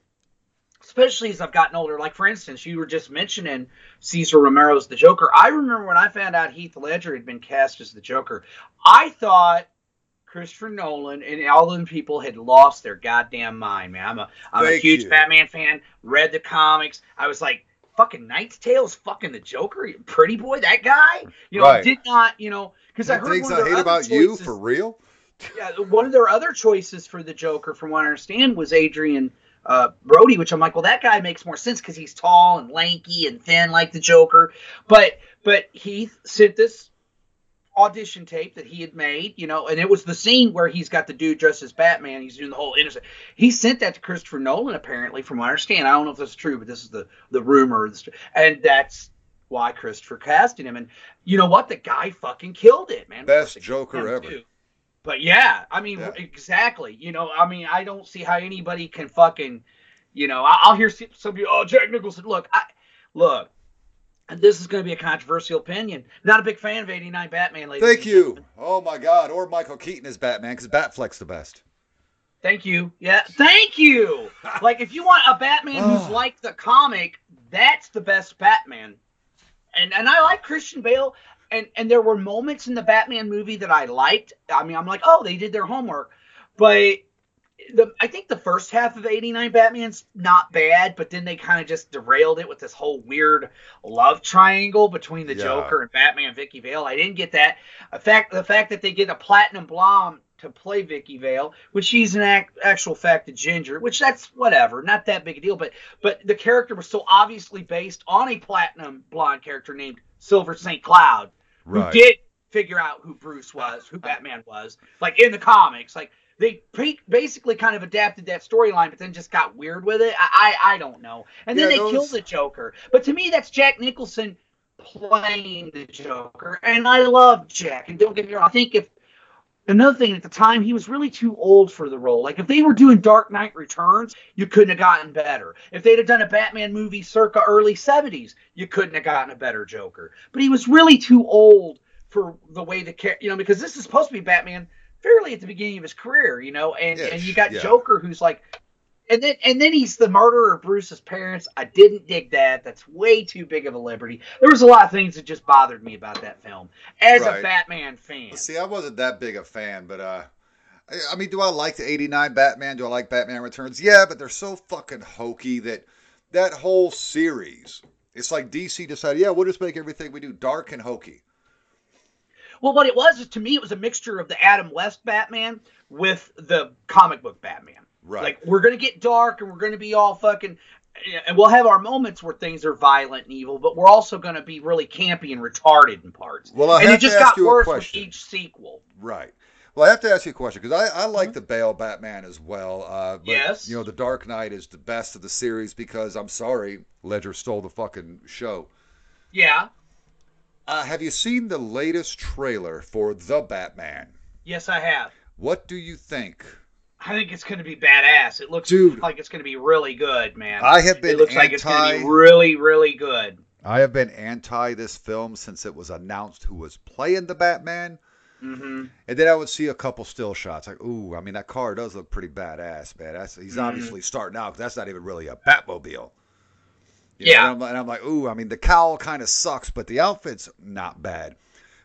especially as I've gotten older. Like for instance, you were just mentioning Cesar Romero's the Joker. I remember when I found out Heath Ledger had been cast as the Joker. I thought Christopher Nolan and all them people had lost their goddamn mind, man. I'm a I'm a huge you. Batman fan. Read the comics. I was like, fucking Knight's Tale's fucking the Joker, pretty boy, that guy. You know, Right. did not, you know, because I heard things one of I hate about you for real. <laughs> yeah, one of their other choices for the Joker, from what I understand, was Adrian uh, Brody, which I'm like, well, that guy makes more sense because he's tall and lanky and thin like the Joker. But but Heath sent this audition tape that he had made, you know, and it was the scene where he's got the dude dressed as Batman. He's doing the whole innocent. He sent that to Christopher Nolan, apparently, from what I understand. I don't know if that's true, but this is the the rumor, and that's why Christopher casted him. And you know what? The guy fucking killed it, man. Best Of Joker ever. too. But yeah, I mean, Yeah. exactly. You know, I mean, I don't see how anybody can fucking, you know, I- I'll hear some some people, oh, Jack Nicholson. Look, I look, this is going to be a controversial opinion. Not a big fan of '89 Batman, ladies. Thank you. Oh my God. Or Michael Keaton is Batman because Batfleck's the best. Thank you. Yeah, thank you. <laughs> like, if you want a Batman who's like the comic, that's the best Batman. And and I like Christian Bale. And and there were moments in the Batman movie that I liked. I mean, I'm like, oh, they did their homework. But the I think the first half of '89 Batman's not bad, but then they kind of just derailed it with this whole weird love triangle between the Yeah. Joker and Batman and Vicki Vale. I didn't get that. The fact the fact that they get a platinum blonde to play Vicki Vale, which she's an ac- actual fact a ginger, which that's whatever, not that big a deal. But but the character was so obviously based on a platinum blonde character named Silver St. Cloud, who did figure out who Bruce was, who Batman was, like in the comics. Like they pre- basically kind of adapted that storyline, but then just got weird with it. I I, I don't know. And then Yeah, they those- killed the Joker. But to me, that's Jack Nicholson playing the Joker, and I love Jack. And don't get me wrong, I think if another thing at the time he was really too old for the role like if they were doing dark knight returns you couldn't have gotten better if they'd have done a batman movie circa early 70s you couldn't have gotten a better joker but he was really too old for the way the char- you know because this is supposed to be batman fairly at the beginning of his career you know and and you got Yeah. joker who's like and then and then he's the murderer of Bruce's parents. I didn't dig that. That's way too big of a liberty. There was a lot of things that just bothered me about that film as a Batman fan. See, I wasn't that big a fan, but uh, I, I mean, do I like the '89 Batman? Do I like Batman Returns? Yeah, but they're so fucking hokey that that whole series. It's like DC decided, yeah, we'll just make everything we do dark and hokey. Well, what it was is to me, it was a mixture of the Adam West Batman with the comic book Batman. Right. Like we're gonna get dark and we're gonna be all fucking, and we'll have our moments where things are violent and evil, but we're also gonna be really campy and retarded in parts. Well, I and have it just to ask got you a worse with question. each sequel. Right. Well, I have to ask you a question because I, I like Mhm. the Bale Batman as well. Uh, but, Yes. You know, the Dark Knight is the best of the series because I'm sorry, Ledger stole the fucking show. Yeah. Uh, have you seen the latest trailer for the Batman? Yes, I have. What do you think? I think it's going to be badass. It looks Dude. like it's going to be really good, man. I have been it looks like it's going to anti. be really, really good. I have been anti this film since it was announced who was playing the Batman. hmm And then I would see a couple still shots. Like, ooh, I mean, that car does look pretty badass, man. That's, he's Mhm. obviously starting out 'cause that's not even really a Batmobile. You know, Yeah. And I'm, and I'm like, ooh, I mean, the cowl kind of sucks, but the outfit's not bad.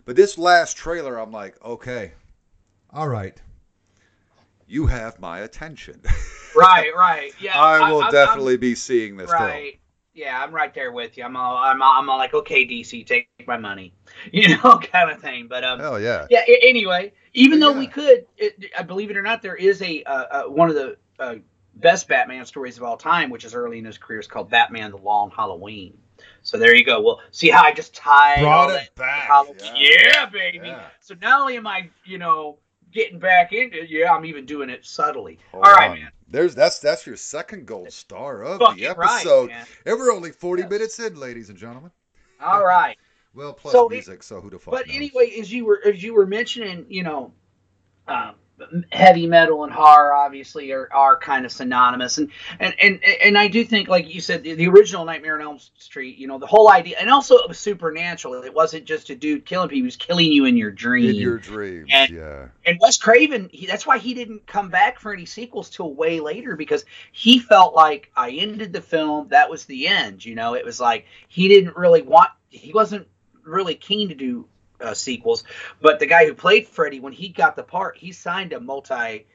But this last trailer, I'm like, okay, all right, you have my attention. <laughs> Right, right. Yeah. I will I'm- I'm- definitely be seeing this film. right. Yeah, I'm right there with you. I'm all, I'm all, I'm all like, okay, DC, take my money, <laughs> you know, kind of thing. But um, Hell yeah. yeah. Anyway, even though we could, it, I believe it or not, there is a uh, uh, one of the uh, best Batman stories of all time, which is early in his career, is called Batman: The Long Halloween. So there you go. Well, see how I just tied Brought it back. Halloween. Yeah. Yeah, baby. Yeah. So not only am I, you know, getting back into it, yeah, I'm even doing it subtly. Hold all right, on. man. There's that's that's your second gold star of the episode. man. and we're only 40 Yes. minutes in, ladies and gentlemen. All right. <laughs> Well, plus So it- music, so who the fuck But knows? anyway, as you were as you were mentioning, you know, um, heavy metal and horror obviously are, are kind of synonymous, and and and and I do think, like you said, the, the original Nightmare on Elm Street, you know, the whole idea, and also it was supernatural. It wasn't just a dude killing people; he was killing you in your dream. in your dreams, And- yeah. and Wes Craven, he, that's why he didn't come back for any sequels till way later because he felt like I ended the film. That was the end. You know, it was like he didn't really want. He wasn't really keen to do uh, sequels. But the guy who played Freddy, when he got the part, he signed a multi,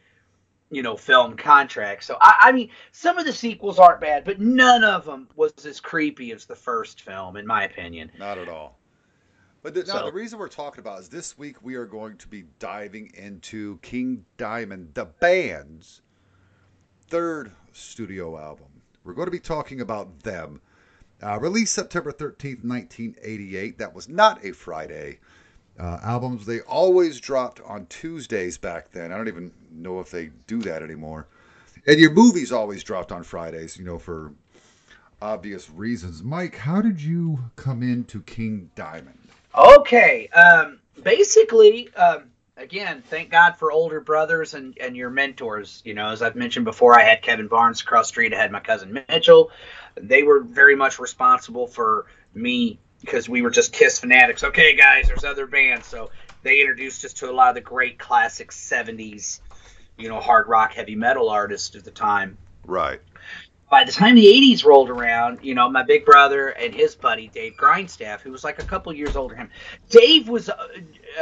you know, film contract. So I, I mean, some of the sequels aren't bad, but none of them was as creepy as the first film, in my opinion. Not at all. But the, now So- the reason we're talking about is this week we are going to be diving into King Diamond, the band's third studio album. We're going to be talking about them. Uh, released September 13th, 1988. That was not a Friday. Uh, albums, they always dropped on Tuesdays back then. I don't even know if they do that anymore. And your movies always dropped on Fridays, you know, for obvious reasons. Mike, how did you come into King Diamond? Okay. Um, basically, um, again, thank God for older brothers and, and your mentors. You know, as I've mentioned before, I had Kevin Barnes across the street. I had my cousin Mitchell. They were very much responsible for me because we were just Kiss fanatics. Okay, guys, there's other bands. So they introduced us to a lot of the great classic 70s, you know, hard rock, heavy metal artists at the time Right. by the time the 80s rolled around, you know, my big brother and his buddy Dave Grindstaff, who was like a couple years older than him, Dave was, uh,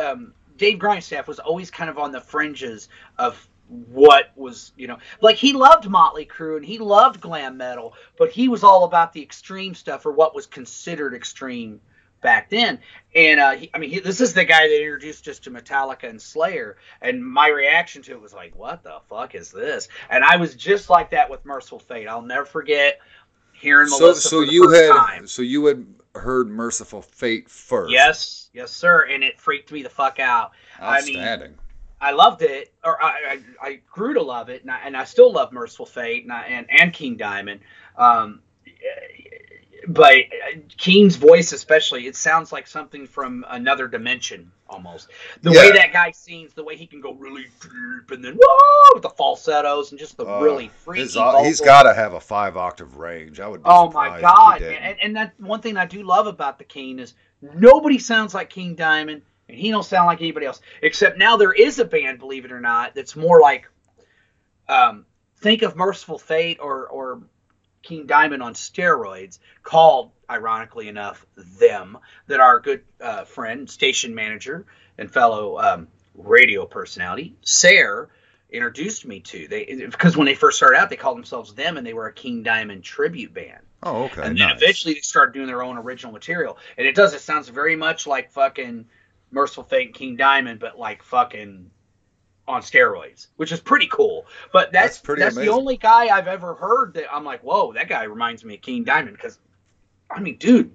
um, Dave Grindstaff was always kind of on the fringes of what was, you know, like he loved Motley Crue and he loved glam metal, but he was all about the extreme stuff or what was considered extreme back then. And uh, he, I mean, he, this is the guy that introduced us to Metallica and Slayer. And my reaction to it was like, "What the fuck is this?" And I was just like that with Mercyful Fate. I'll never forget hearing So, Melissa so for the you first had, time. so you had heard Mercyful Fate first. Yes, yes, sir. And it freaked me the fuck out. I mean, I loved it, or I, I, I grew to love it, and I, and I still love Mercyful Fate and I, and, and King Diamond. Um, but Keen's voice, especially, it sounds like something from another dimension almost. The way that guy sings, the way he can go really deep and then whoa with the falsettos and just the Uh, really freaky. his, uh, he's got to have a five octave range. I would. Be Oh my god! And, and that one thing I do love about the King is nobody sounds like King Diamond, and he don't sound like anybody else. Except now there is a band, believe it or not, that's more like, um, think of Mercyful Fate or or King Diamond on steroids, called ironically enough them. That our good uh, friend, station manager, and fellow um, radio personality, Sarah introduced me to. They because when they first started out, they called themselves them, and they were a King Diamond tribute band. oh, okay. and then nice. eventually they started doing their own original material, and it does. It sounds very much like fucking Mercyful Fate and King Diamond, but like fucking on steroids, which is pretty cool. But that's That's pretty that's the only guy I've ever heard that I'm like, whoa, that guy reminds me of King Diamond because, I mean, dude,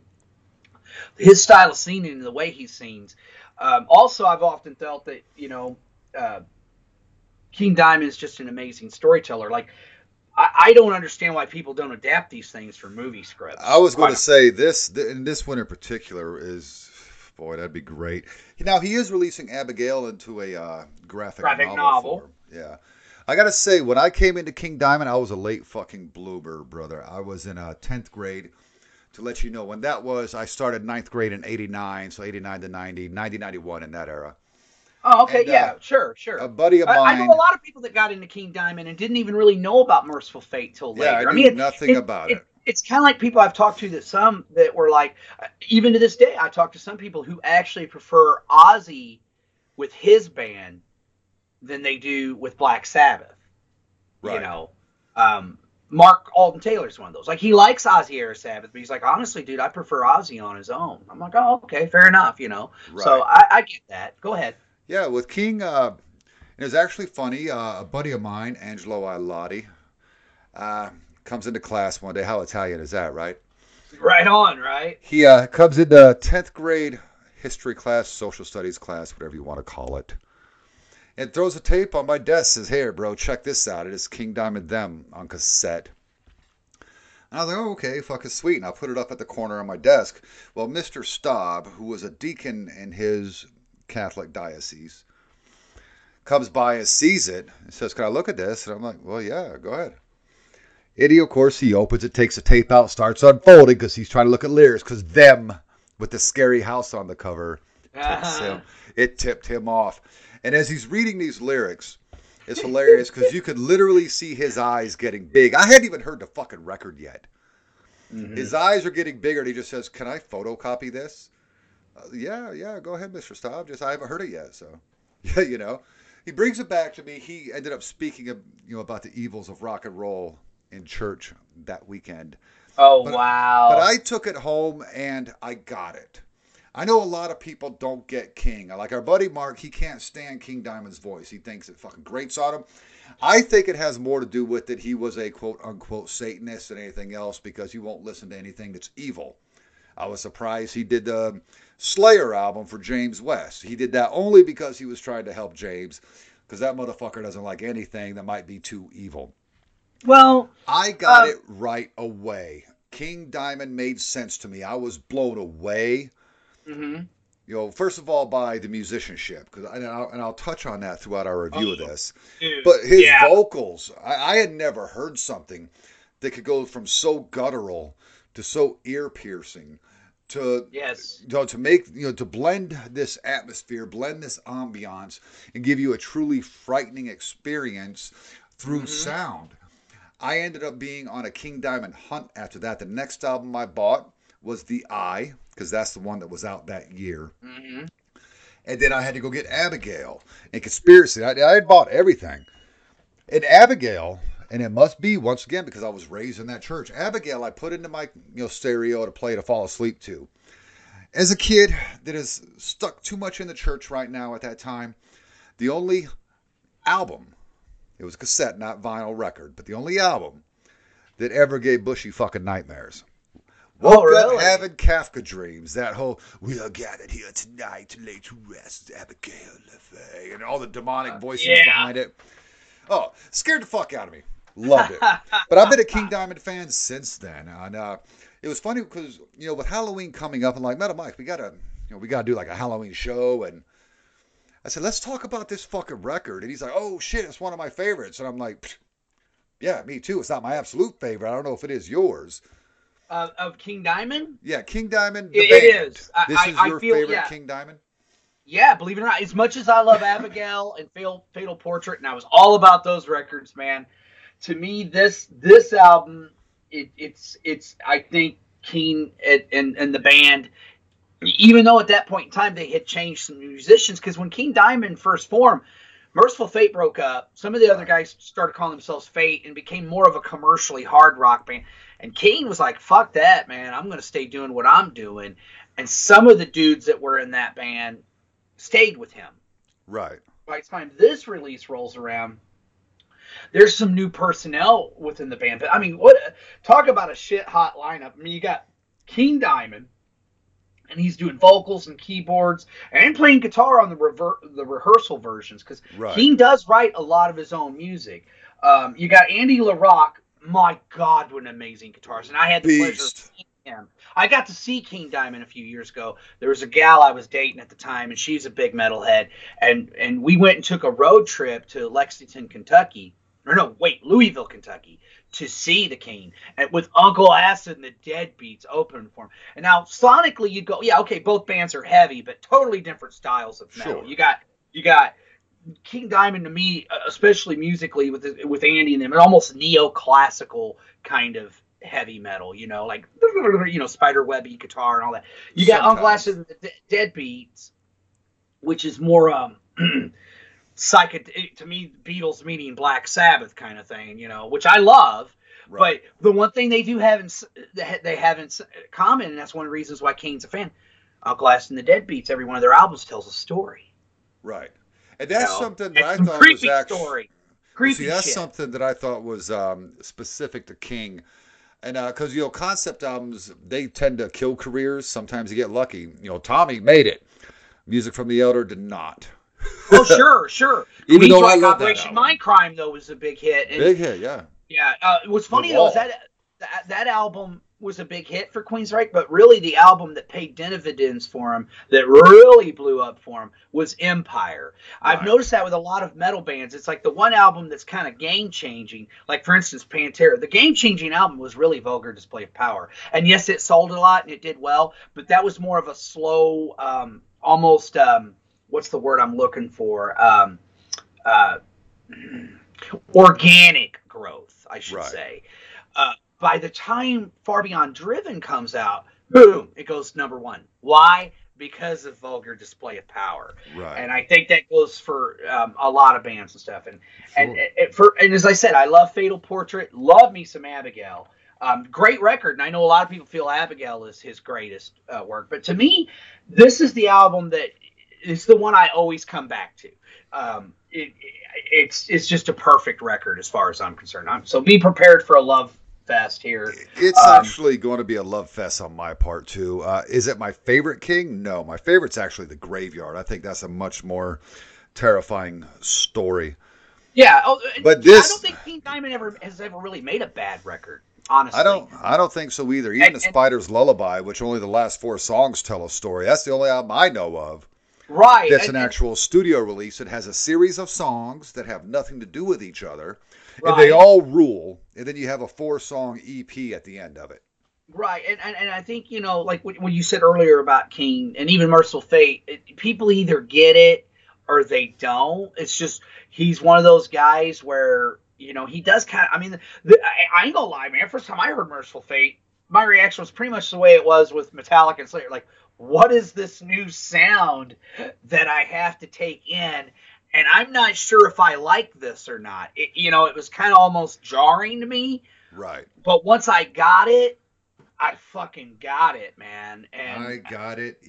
his style of singing and the way he sings. Um, also, I've often felt that you know, uh, King Diamond is just an amazing storyteller. Like, I, I don't understand why people don't adapt these things for movie scripts. I was going to say this, and this one in particular is, boy, that'd be great. Now he is releasing Abigail into a uh, graphic, Graphic novel. novel. form. Yeah, I gotta say, when I came into King Diamond, I was a late fucking bloomer, brother. I was in uh, tenth grade. To let you know when that was, I started ninth grade in '89, so '89 to 90, 90, 91 in that era. Oh, okay, And, uh, yeah, sure, sure. A buddy of I, I mine. know a lot of people that got into King Diamond and didn't even really know about Mercyful Fate till later. Yeah, I knew mean, it- nothing about it. It's kind of like people I've talked to that some that were like, even to this day, I talk to some people who actually prefer Ozzy with his band than they do with Black Sabbath. Right. You know, um, Mark Alden Taylor's one of those. Like he likes Ozzy Air Sabbath, but he's like, honestly, dude, I prefer Ozzy on his own. I'm like, oh, okay, fair enough. You know, so I, I get that. Go ahead. Yeah, with King, uh, it was actually funny. Uh, a buddy of mine, Angelo Ilotti, uh, comes into class one day. How Italian is that, right? Right on, right? He uh, comes into 10th grade history class, social studies class, whatever you want to call it, and throws a tape on my desk. Says, "Here, bro, check this out. It is King Diamond Them on cassette." And I was like, "Oh, okay, fucking sweet." And I put it up at the corner on my desk. Well, Mr. Staub, who was a deacon in his Catholic diocese, comes by and sees it and says, "Can I look at this?" And I'm like, "Well, yeah, go ahead." Eddie, of course, he opens it, takes the tape out, starts unfolding because he's trying to look at lyrics because them with the scary house on the cover tips him. It tipped him off. And as he's reading these lyrics, it's hilarious because you could literally see his eyes getting big. I hadn't even heard the fucking record yet. Mhm. His eyes are getting bigger, and he just says, "Can I photocopy this?" Uh, yeah, yeah, go ahead, Mr. Staub. Just I haven't heard it yet, so <laughs> yeah, you know. He brings it back to me. He ended up speaking of you know about the evils of rock and roll in church that weekend. Oh But- wow! But I took it home and I got it. I know a lot of people don't get King. Like our buddy Mark, he can't stand King Diamond's voice. He thinks it fucking grates on him. I think it has more to do with that he was a quote unquote Satanist than anything else because he won't listen to anything that's evil. I was surprised he did the Slayer album for James West. He did that only because he was trying to help James because that motherfucker doesn't like anything that might be too evil. Well, I got Um, it right away. King Diamond made sense to me. I was blown away. hmm You know, first of all, by the musicianship, because and I'll, and I'll touch on that throughout our review of Oh, this. dude, But his yeah, vocals, I, I had never heard something that could go from so guttural to so ear piercing to yes, you know, to make you know to blend this atmosphere, blend this ambiance, and give you a truly frightening experience through Mhm. sound. I ended up being on a King Diamond hunt after that. The next album I bought was The Eye, because that's the one that was out that year. hmm And then I had to go get Abigail and Conspiracy. I, I had bought everything. And Abigail, and it must be once again because I was raised in that church. Abigail, I put into my you know stereo to play to fall asleep to. As a kid that is stuck too much in the church right now at that time, the only album, it was cassette, not vinyl record, but the only album that ever gave Bushy fucking nightmares. Oh, Woke really? up having Kafka dreams. That whole "We are gathered here tonight to lay to rest Abigail LaFey," and all the demonic voices yeah. behind it. Oh, scared the fuck out of me. Loved it. <laughs> But I've been a King Diamond fan since then. And uh, it was funny because you know with Halloween coming up, and like Metal Mike, we gotta you know we gotta do like a Halloween show, and I said let's talk about this fucking record, and he's like, oh shit, it's one of my favorites, and I'm like, yeah, me too. It's not my absolute favorite. I don't know if it is yours. Uh, of King Diamond. Yeah, King Diamond. It- it is. I- this I- is I your feel- favorite yeah. King Diamond. Yeah, believe it or not, as much as I love Abigail and Fatal, Fatal Portrait, and I was all about those records, man. To me, this this album, it, it's it's I think Keen and, and and the band, even though at that point in time they had changed some musicians, because when King Diamond first formed, Mercyful Fate broke up. Some of the other guys started calling themselves Fate and became more of a commercially hard rock band. And Kane was like, "Fuck that, man! I'm going to stay doing what I'm doing." And some of the dudes that were in that band stayed with him. Right. By the time this release rolls around, there's some new personnel within the band. But I mean, what talk about a shit hot lineup? I mean, you got King Diamond, and he's doing vocals and keyboards and playing guitar on the rever- the rehearsal versions because Right. King does write a lot of his own music. Um, you got Andy La Rocque. My God, what an amazing guitarist! And I had the pleasure of seeing him. I got to see King Diamond a few years ago. There was a gal I was dating at the time, and she's a big metalhead. And and we went and took a road trip to Lexington, Kentucky, or no, wait, Louisville, Kentucky, to see the King, and with Uncle Acid and the Deadbeats opening for him. And now sonically, you go, yeah, okay, both bands are heavy, but totally different styles of metal. Sure. You got you got King Diamond to me, uh, especially musically with with Andy and them, an almost neoclassical kind of heavy metal. You know, like <laughs> you know spider webby guitar and all that. You got Uncle Sometimes. Acid and the Deadbeats, which is more um <clears throat> psychedelic to me. Beatles meaning Black Sabbath kind of thing. You know, which I love. Right. But the one thing they do have in they have in common, and that's one of the reasons why Kane's a fan. Uncle and the Deadbeats, every one of their albums tells a story. Right. And that's you know? something that I thought was creepy actually. story. Creepy See, that's shit. something that I thought was um, specific to King. And because, you know, concept albums, they tend to kill careers. Sometimes you get lucky. You know, Tommy made it. Music from the Elder did not. <laughs> oh sure, sure. Even Queen's though I Rock love that Operation album. Mindcrime though was a big hit. And, Big hit, yeah. Yeah, uh, what's funny though is that, that that album was a big hit for Queensryche, but really the album that paid dividends for him, that really blew up for him, was Empire. I've noticed that with a lot of metal bands. It's like the one album that's kind of game changing. Like for instance, Pantera. The game changing album was really Vulgar Display of Power, and yes, it sold a lot and it did well, but that was more of a slow, um, almost um, what's the word I'm looking for? Um, uh, organic growth, I should Right. say. Uh, by the time Far Beyond Driven comes out, boom, it goes number one. Why? Because of vulgar display of power, Right. and I think that goes for um, a lot of bands and stuff. And and Sure. it, for and as I said, I love Fatal Portrait, love me some Abigail. Um, great record, and I know a lot of people feel Abigail is his greatest uh, work, but to me, this is the album that is the one I always come back to. Um, it, it's it's just a perfect record as far as I'm concerned. I'm, so be prepared for a love fest here. It's Um, actually going to be a love fest on my part too. Uh, is it my favorite King? No, my favorite's actually the Graveyard. I think that's a much more terrifying story. Yeah, oh, But I don't think King Diamond ever has ever really made a bad record. Honestly, I don't, I don't think so either. Even And- the Spider's Lullaby, which only the last four songs tell a story. That's the only album I know of Right. that's and- an actual studio release. It has a series of songs that have nothing to do with each other, and they all rule. And then you have a four-song EP at the end of it. Right, and, and, and I think you know, like what, what you said earlier about King and even Mercyful Fate, it, people either get it or they don't. It's just he's one of those guys where you know he does kind of. I mean, the, I, I ain't gonna lie, man. First time I heard Mercyful Fate, my reaction was pretty much the way it was with Metallica and Slayer. Like, what is this new sound that I have to take in? And I'm not sure if I like this or not. It, you know, it was kind of almost jarring to me Right. but once I got it, I fucking got it, man. And I got it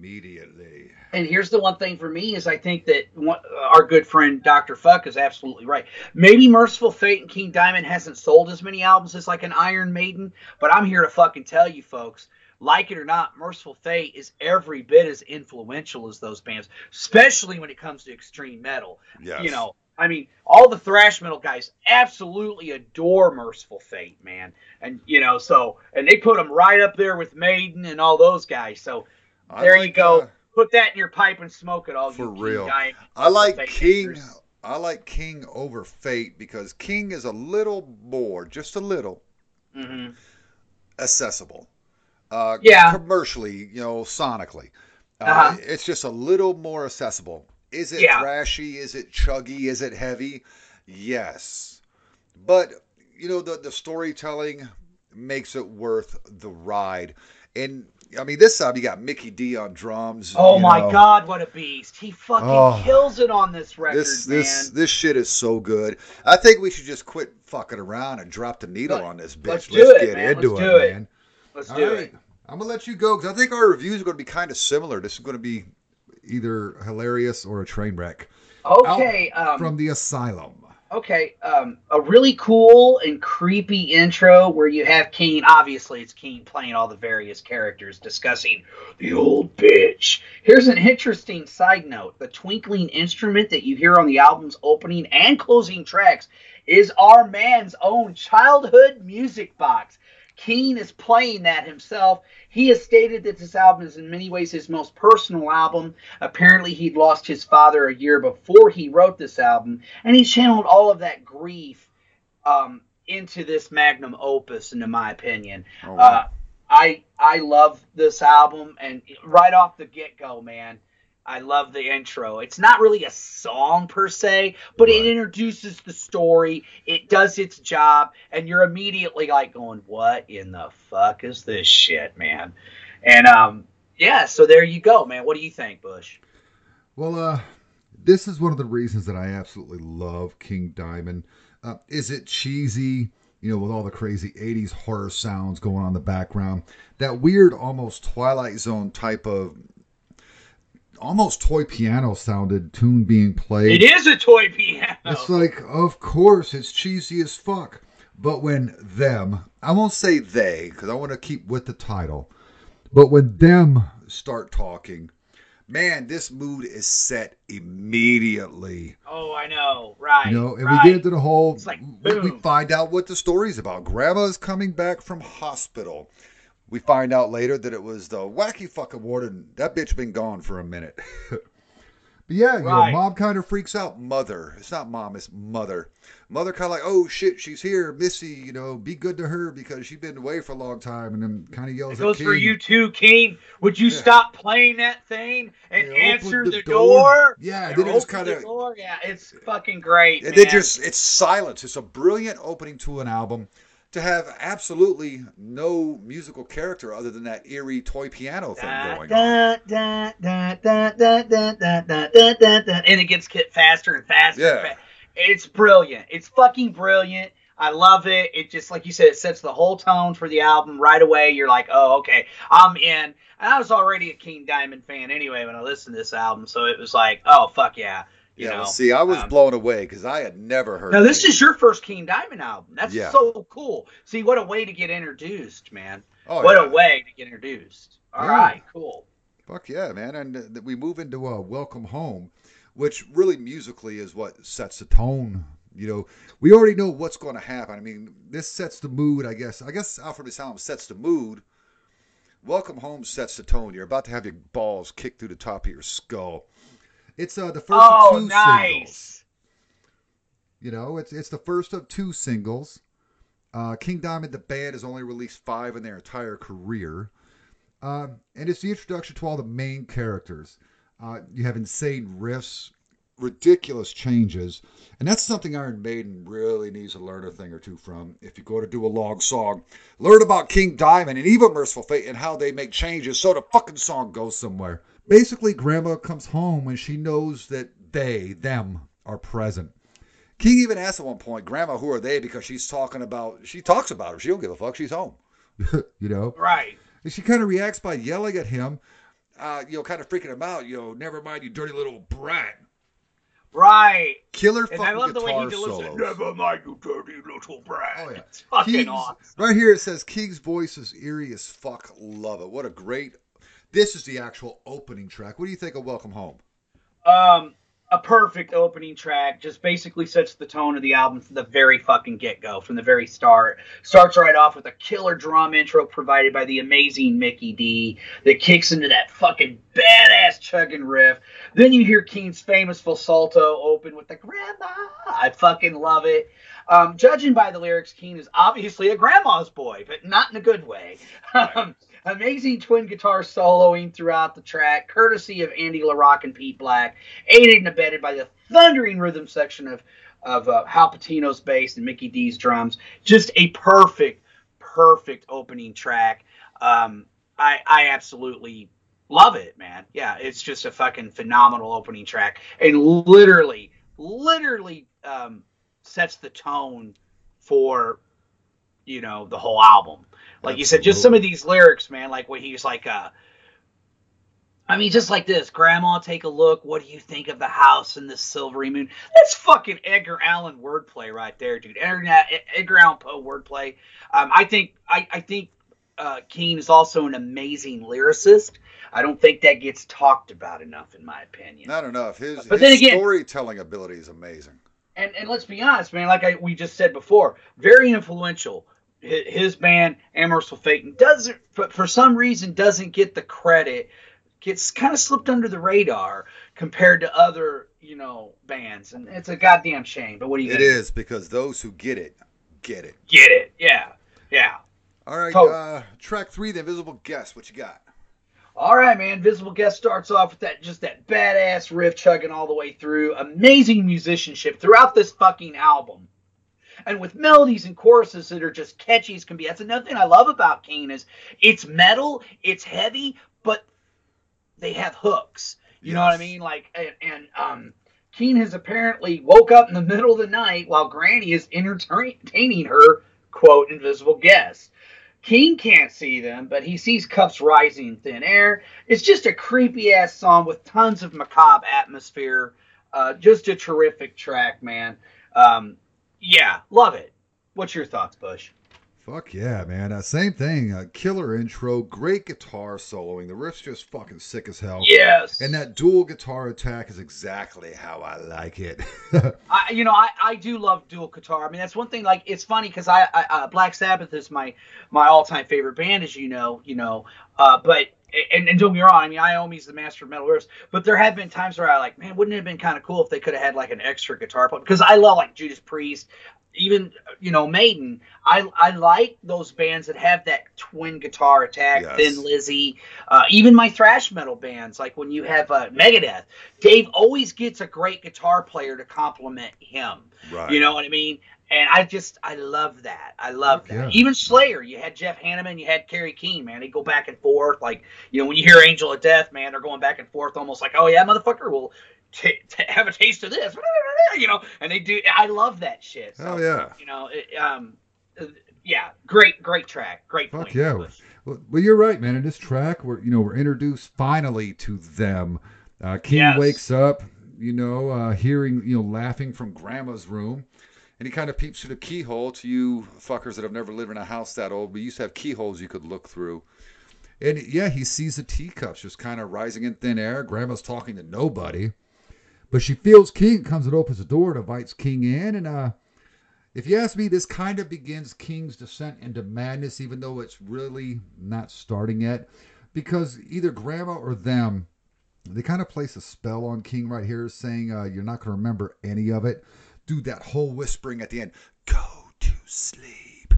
immediately. and here's the one thing for me is I think that one, our good friend Dr. Fuck is absolutely right. Maybe Mercyful Fate and King Diamond hasn't sold as many albums as like an Iron Maiden, but I'm here to fucking tell you folks, like it or not, Mercyful Fate is every bit as influential as those bands, especially when it comes to extreme metal. Yes. You know, I mean, all the thrash metal guys absolutely adore Mercyful Fate, man. And you know, so and they put them right up there with Maiden and all those guys. So I there you go. uh, Put that in your pipe and smoke it all. For real. I like Fate King. I like King over Fate because King is a little more, just a little Mhm. accessible. Uh, Yeah. Commercially, you know, sonically, uh, Uh-huh. it's just a little more accessible. Is it Yeah. thrashy? Is it chuggy? Is it heavy? Yes, but you know the the storytelling makes it worth the ride. And I mean, this time you got Mikkey Dee on drums. Oh my know. God, what a beast! He fucking Oh. kills it on this record, This man. this this shit is so good. I think we should just quit fucking around and drop the needle Let- on this bitch. let's do it, get man. into Let's it, do it. man. Let's All do right. it. I'm gonna let you go because I think our reviews are going to be kind of similar. This is going to be either hilarious or a train wreck. Okay. Um, From the asylum. Okay, um, a really cool and creepy intro where you have Keen. Obviously, it's Keen playing all the various characters discussing the old bitch. Here's an interesting side note: the twinkling instrument that you hear on the album's opening and closing tracks is our man's own childhood music box. Keen is playing that himself. He has stated that this album is in many ways his most personal album. Apparently, he'd lost his father a year before he wrote this album, and he channeled all of that grief um, into this magnum opus, in my opinion. Oh, wow. Uh, I I love this album, and right off the get go, man, I love the intro. It's not really a song per se, but Right. it introduces the story. It does its job, and you're immediately like going, "What in the fuck is this shit, man?" And um, yeah, so there you go, man. What do you think, Bush? Well, uh, this is one of the reasons that I absolutely love King Diamond. Uh, is it cheesy? You know, with all the crazy 80s horror sounds going on in the background. That weird, almost Twilight Zone type of, almost toy piano sounded tune being played. It is a toy piano. It's like, of course, it's cheesy as fuck. But when them, I won't say they, because I want to keep with the title, but when them start talking, man, this mood is set immediately. oh, I know, right? You know, and right. we get into the whole, It's like, we, we find out what the story's about. Grandma's coming back from hospital. We find out later that it was the wacky fucking warden. That bitch been gone for a minute. <laughs> but yeah, you know, mom kind of freaks out. Mother, it's not mom, it's mother. Mother kind of like, oh shit, she's here, Missy. You know, be good to her because she's been away for a long time, and then kind of yells It goes at for you too, King. Would you Yeah. stop playing that thing and Yeah, answer the, the door? door. Yeah, Or then it just kinda- Yeah, it's fucking great. And man. then just it's silence. It's a brilliant opening to an album to have absolutely no musical character other than that eerie toy piano thing going on. And it gets faster and faster. Yeah. It's brilliant. It's fucking brilliant. I love it. It just, like you said, it sets the whole tone for the album right away. You're like, oh, okay, I'm in. And I was already a King Diamond fan anyway when I listened to this album, so it was like, oh, fuck yeah you yeah, know. see, I was um, blown away because I had never heard. Now this is your first King Diamond album. That's Yeah. so cool. See what a way to get introduced, man. oh, what yeah. a way to get introduced. All Yeah. right, cool. Fuck yeah, man! And uh, we move into uh, "Welcome Home," which really musically is what sets the tone. You know, we already know what's going to happen. I mean, this sets the mood. I guess. I guess Alfred Asylum sets the mood. Welcome Home sets the tone. You're about to have your balls kicked through the top of your skull. It's uh, the first Oh, of two singles. nice. You know, it's it's the first of two singles. Uh, King Diamond, the band, has only released five in their entire career, um, and it's the introduction to all the main characters. Uh, you have insane riffs, ridiculous changes, and that's something Iron Maiden really needs to learn a thing or two from. If you go to do a long song, learn about King Diamond and even Mercyful Fate and how they make changes so the fucking song goes somewhere. Basically, Grandma comes home when she knows that they, them, are present. King even asks at one point, Grandma, who are they? Because she's talking about, she talks about her. She don't give a fuck. She's home. <laughs> you know? Right. And she kind of reacts by yelling at him, uh, you know, kind of freaking him out. You know, never mind, you dirty little brat. Right. Killer And fucking I love the way he delivers it. solos. Never mind, you dirty little brat. Oh, yeah. It's fucking King's- awesome. Right here it says King's voice is eerie as fuck. Love it. What a great. This is the actual opening track. What do you think of Welcome Home? Um, a perfect opening track. Just basically sets the tone of the album from the very fucking get go, from the very start. Starts right off with a killer drum intro provided by the amazing Mikkey Dee that kicks into that fucking badass chugging riff. Then you hear Keen's famous falsetto open with the grandma. I fucking love it. Um, judging by the lyrics, Keen is obviously a grandma's boy, but not in a good way. Um, <laughs> amazing twin guitar soloing throughout the track, courtesy of Andy La Rocque and Pete Blakk, aided and abetted by the thundering rhythm section of of uh, Hal Patino's bass and Mikkey Dee's drums. Just a perfect, perfect opening track. Um, I I absolutely love it, man. Yeah, it's just a fucking phenomenal opening track, and literally, literally um, sets the tone for you know the whole album. Like you said, just some of these lyrics, man. Like when he's like, uh, I mean, just like this, Grandma, take a look. What do you think of the house and the silvery moon? That's fucking Edgar Allan wordplay right there, dude. Edgar, Edgar Allan Poe wordplay. Um, I think, I, I think uh, Keen is also an amazing lyricist. I don't think that gets talked about enough, in my opinion. Not enough. His, But his then again- storytelling ability is amazing. and and let's be honest, man. Like I, we just said before, very influential. His, band, Mercyful Fate, doesn't, but for some reason, doesn't get the credit. Gets kind of slipped under the radar compared to other, you know, bands, and it's a goddamn shame. But what do you It gonna is because those who get it, get it. get it? Yeah, yeah. All right, Totally. uh, track three, The Invisible Guest. What you got? All right, man. Visible Guest starts off with that just that badass riff chugging all the way through. Amazing musicianship throughout this fucking album. And with melodies and choruses that are just catchy as can be. That's another thing I love about Kane is it's metal, it's heavy, but they have hooks. You know what I mean? Like and, and um Keen has apparently woke up in the middle of the night while Granny is entertaining her quote invisible guest. Keen can't see them, but he sees cups rising in thin air. It's just a creepy ass song with tons of macabre atmosphere. Uh, just a terrific track, man. Um, yeah, love it. What's your thoughts, Bush? Fuck yeah, man. Uh, same thing. Uh, killer intro, great guitar soloing. The riff's just fucking sick as hell. Yes. And that dual guitar attack is exactly how I like it. <laughs> I, you know, I, I do love dual guitar. I mean, that's one thing. Like, it's funny because I, I uh, Black Sabbath is my my all time favorite band, as you know. You know, uh, but and, and don't get me wrong. I mean, Iommi's the master of metal riffs, but there have been times where I like, man, wouldn't it have been kind of cool if they could have had like an extra guitar player? Because I love like Judas Priest, even you know Maiden. I I like those bands that have that twin guitar attack. Yes. Thin Lizzy, uh, even my thrash metal bands, like when you have uh, Megadeth. Dave always gets a great guitar player to complement him. right. You know what I mean? And I just I love that. I love that. yeah. Even Slayer, you had Jeff Hanneman, you had Kerry King, man. They go back and forth. Like you know when you hear Angel of Death, man, they're going back and forth, almost like, oh yeah, motherfucker, we'll t- t- have a taste of this, <laughs> you know. And they do. I love that shit. So, Hell yeah. You know, it, um, yeah, great, great track, great Fuck point. yeah. Well, well, you're right, man. In this track, we're you know we're introduced finally to them. Uh, King Yes. wakes up, you know, uh, hearing you know laughing from Grandma's room, and he kind of peeps through the keyhole. To you fuckers that have never lived in a house that old, we used to have keyholes you could look through. And yeah, he sees the teacups just kind of rising in thin air. Grandma's talking to nobody, but she feels King comes and opens the door and invites King in, and uh. If you ask me, this kind of begins King's descent into madness, even though it's really not starting yet, because either Grandma or them, they kind of place a spell on King right here, saying uh, you're not going to remember any of it. Dude, that whole whispering at the end, go to sleep.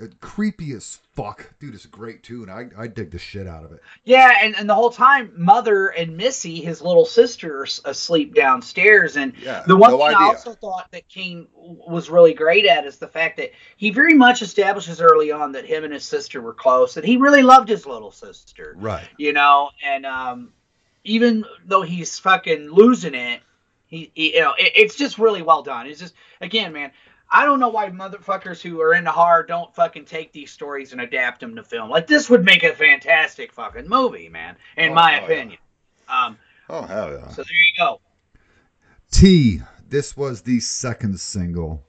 Uh, creepy as fuck. Dude, it's a great tune. I, I dig the shit out of it. Yeah, and, and the whole time, Mother and Missy, his little sister, are asleep downstairs. And Yeah, the one no thing I also thought that King was really great at is the fact that he very much establishes early on that him and his sister were close, and he really loved his little sister. Right. You know, and um, even though he's fucking losing it, he, he you know, it, it's just really well done. It's just again, man. I don't know why motherfuckers who are into horror don't fucking take these stories and adapt them to film. Like this would make a fantastic fucking movie, man. In Oh, my oh, yeah. opinion. Um, Oh, hell yeah. so there you go. T. This was the second single.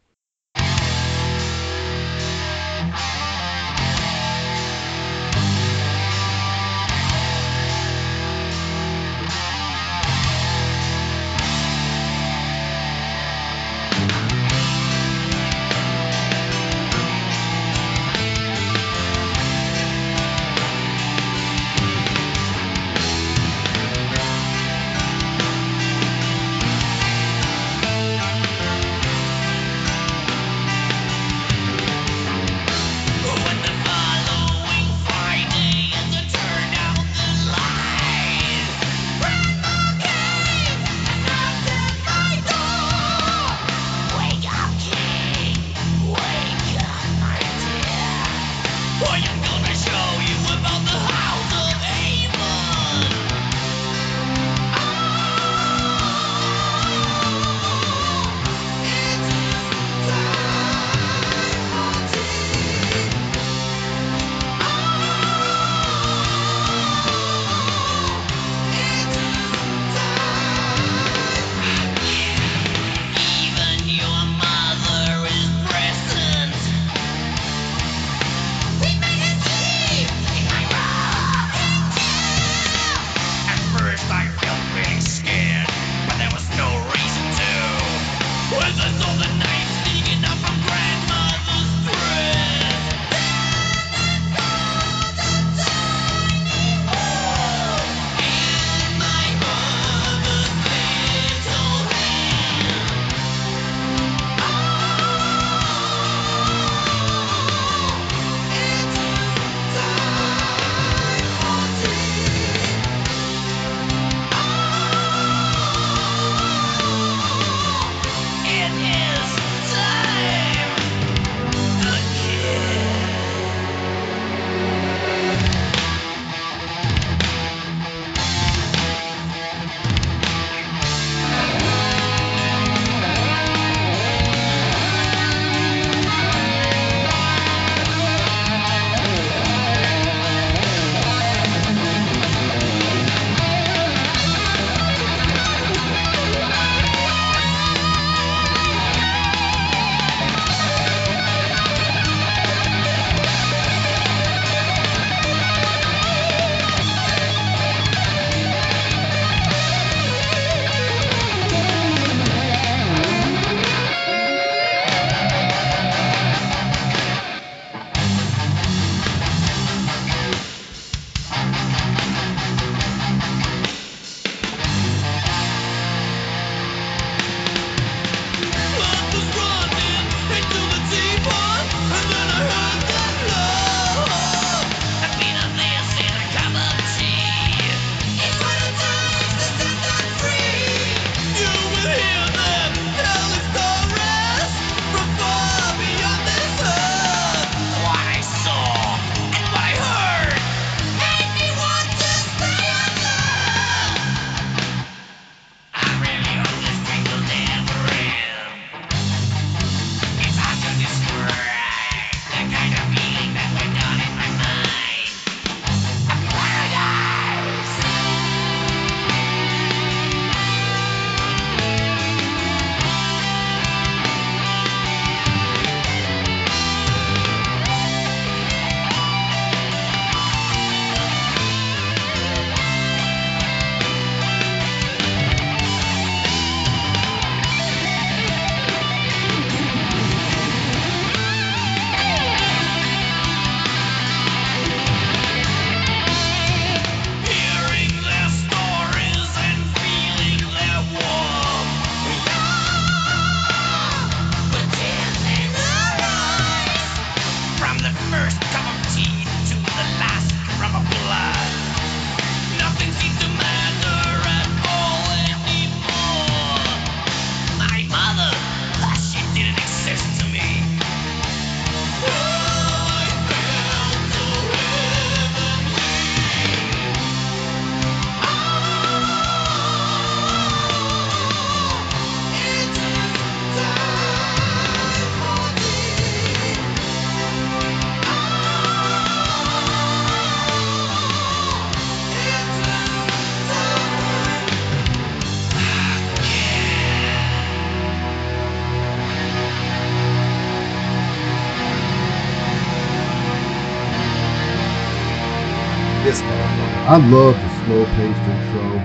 I love the slow paced intro.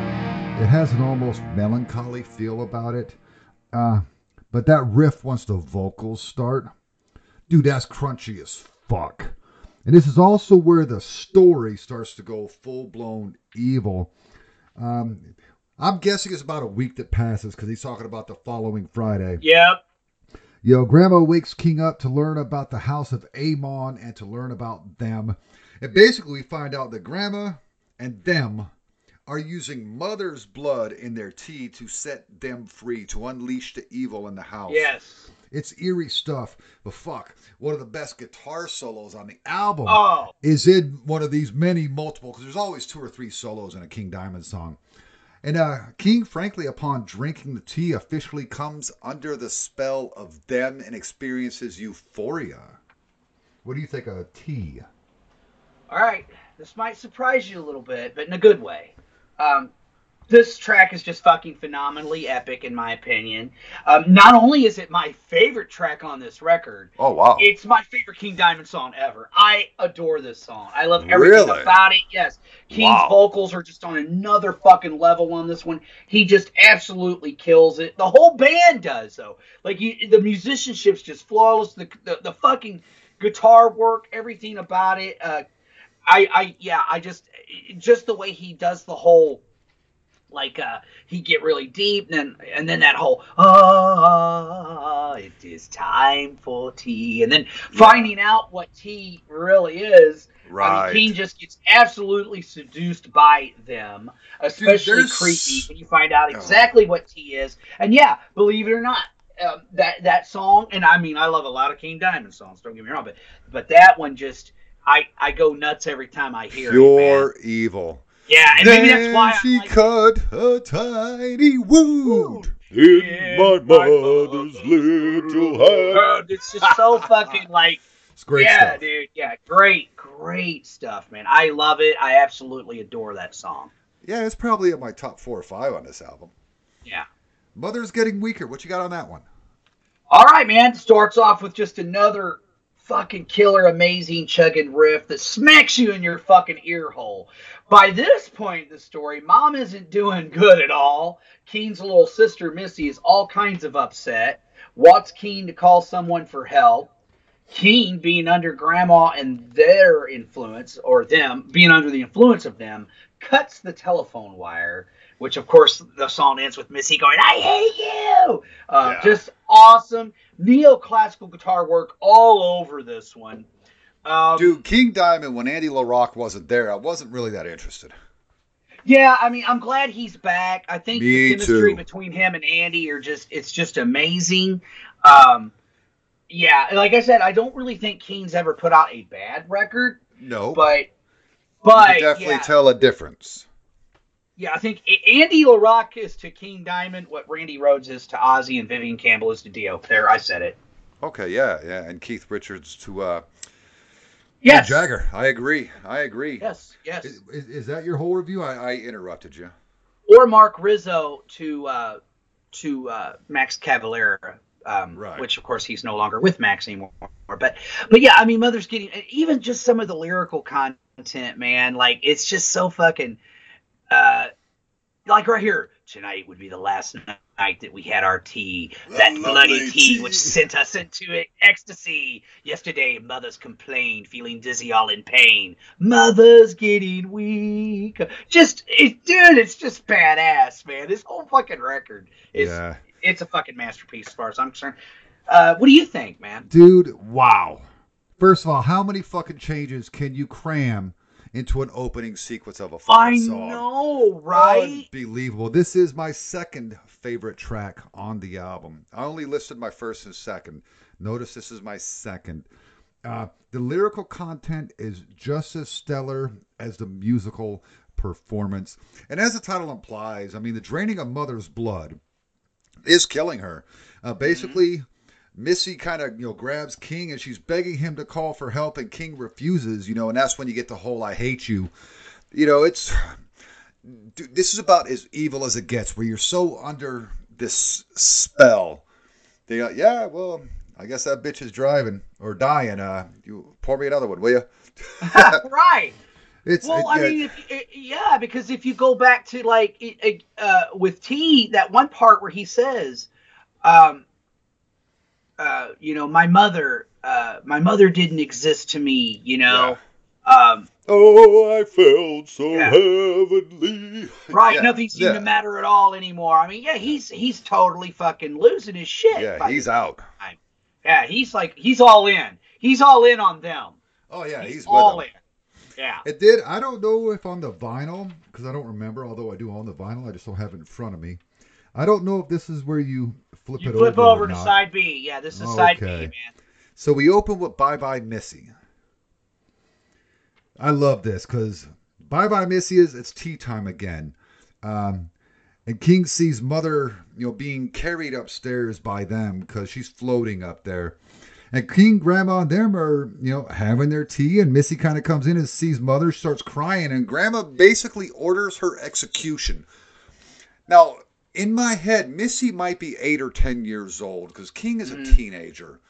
It has an almost melancholy feel about it. Uh, but that riff once the vocals start, dude, that's crunchy as fuck. And this is also where the story starts to go full blown evil. Um, I'm guessing it's about a week that passes because he's talking about the following Friday. Yep. You know, Grandma wakes King up to learn about the House of Amon and to learn about them. And basically, we find out that Grandma and them are using Mother's blood in their tea to set them free, to unleash the evil in the house. Yes. It's eerie stuff. But fuck, one of the best guitar solos on the album Oh, is in one of these many multiple, because there's always two or three solos in a King Diamond song. And uh, King, frankly, upon drinking the tea, officially comes Under the spell of them and experiences euphoria. What do you think of tea? all right. This might surprise you a little bit, but in a good way. Um, this track is just fucking phenomenally epic, in my opinion. Um, not only is it my favorite track on this record, Oh wow. it's my favorite King Diamond song ever. I adore this song. I love everything Really? about it. Yes, King's Wow. vocals are just on another fucking level on this one. He just absolutely kills it. The whole band does though. Like you, the musicianship's just flawless. The the, the fucking guitar work, everything about it. Uh, I I yeah, I just just the way he does the whole like uh he get really deep and then and then that whole ah it is time for tea and then finding out what tea really is I right. mean, King just gets absolutely seduced by them, especially there's- creepy when you find out exactly what tea is. And yeah, believe it or not, um, that that song, and I mean, I love a lot of King Diamond songs. Don't get me wrong, but but that one just, I I go nuts every time I hear it. Pure evil. Yeah, and maybe that's why Then she like cut a tiny wound in in my my mother's mother's little hand. It's just so <laughs> fucking like It's great yeah, stuff. dude. Yeah, great, great stuff, man. I love it. I absolutely adore that song. Yeah, it's probably in my top four or five on this album. Yeah. Mother's getting weaker. What you got on that one? All right, man. Starts off with just another fucking killer, amazing chugging riff that smacks you in your fucking ear hole. By this point in the story, mom isn't doing good at all. Keen's little sister Missy is all kinds of upset. Wants Keen to call someone for help. Keen, being under grandma and their influence, or them being under the influence of them, cuts the telephone wire. Which, of course, the song ends with Missy going, "I hate you." Uh, Yeah. Just awesome neoclassical guitar work all over this one. Um, Dude, King Diamond, when Andy La Rocque wasn't there, I wasn't really that interested. Yeah, I mean, I'm glad he's back. I think Me the chemistry too. between him and Andy are just it's just amazing. Um yeah, like I said, I don't really think King's ever put out a bad record, No, but you but can definitely yeah, tell a difference. Yeah, I think Andy La Rocque is to King Diamond what Randy Rhoads is to Ozzy and Vivian Campbell is to Dio. There, I said it. Okay, yeah, yeah, and Keith Richards to uh, Yes. Jagger. I agree. I agree. Yes, yes. Is, is, is that your whole review? I, I, I interrupted you. or Mark Rizzo to uh, to uh, Max Cavalera, um, Right. which of course he's no longer with Max anymore. But but yeah, I mean, Mother's getting even just some of the lyrical content, man. Like it's just so fucking. Uh, like right here, tonight would be the last night that we had our tea. That bloody tea, tea. which sent us into ecstasy. Yesterday, mothers complained, feeling dizzy, all in pain. Mother's getting weak. Just, it, dude, it's just badass, man. This whole fucking record is, yeah. it's a fucking masterpiece as far as I'm concerned. Uh, what do you think, man? Dude, wow. First of all, how many fucking changes can you cram into an Opening sequence of a fucking song. know, right? Unbelievable. This is my second favorite track on the album. I only listed my first and second. Notice this is my second. Uh, the lyrical content is just as stellar as the musical performance. And as the title implies, I mean, the draining of Mother's blood is killing her. Uh, basically, Missy kind of you know grabs King and she's begging him to call for help, and King refuses. You know, and that's when you get the whole "I hate you." You know, it's dude, this is about as evil as it gets, where you're so under this spell. They go, yeah, well, I guess that bitch is driving or dying. Uh, you pour me another one, will you? <laughs> right. <laughs> It's Well, it- I yeah, mean, if, i- yeah, because if you go back to like uh, with Tea, that one part where he says, um, uh, you know, my mother, uh, my mother didn't exist to me, you know, um, Oh, I felt so Yeah. heavenly. right? Yeah, Nothing seemed yeah. to matter at all anymore. I mean, yeah, he's he's totally fucking losing his shit. Yeah, he's out. time. Yeah, he's like he's all in. He's all in on them. Oh yeah, he's, he's, all with them. in. Yeah. It did. I don't know if on the vinyl because I don't remember. Although I do own the vinyl, I just don't have it in front of me. I don't know if this is where you flip You it flip over, over to side B. Yeah, this is side B, man. So we open with Bye Bye Missy. I love this because Bye Bye Missy is it's tea time again. Um, and King sees mother, you know, being carried upstairs by them because she's floating up there. And King, Grandma, and them are, you know, having their tea. And Missy kind of comes in and sees mother, starts crying, and Grandma basically orders her execution. Now, in my head, Missy might be eight or ten years old because King is a Mhm. teenager.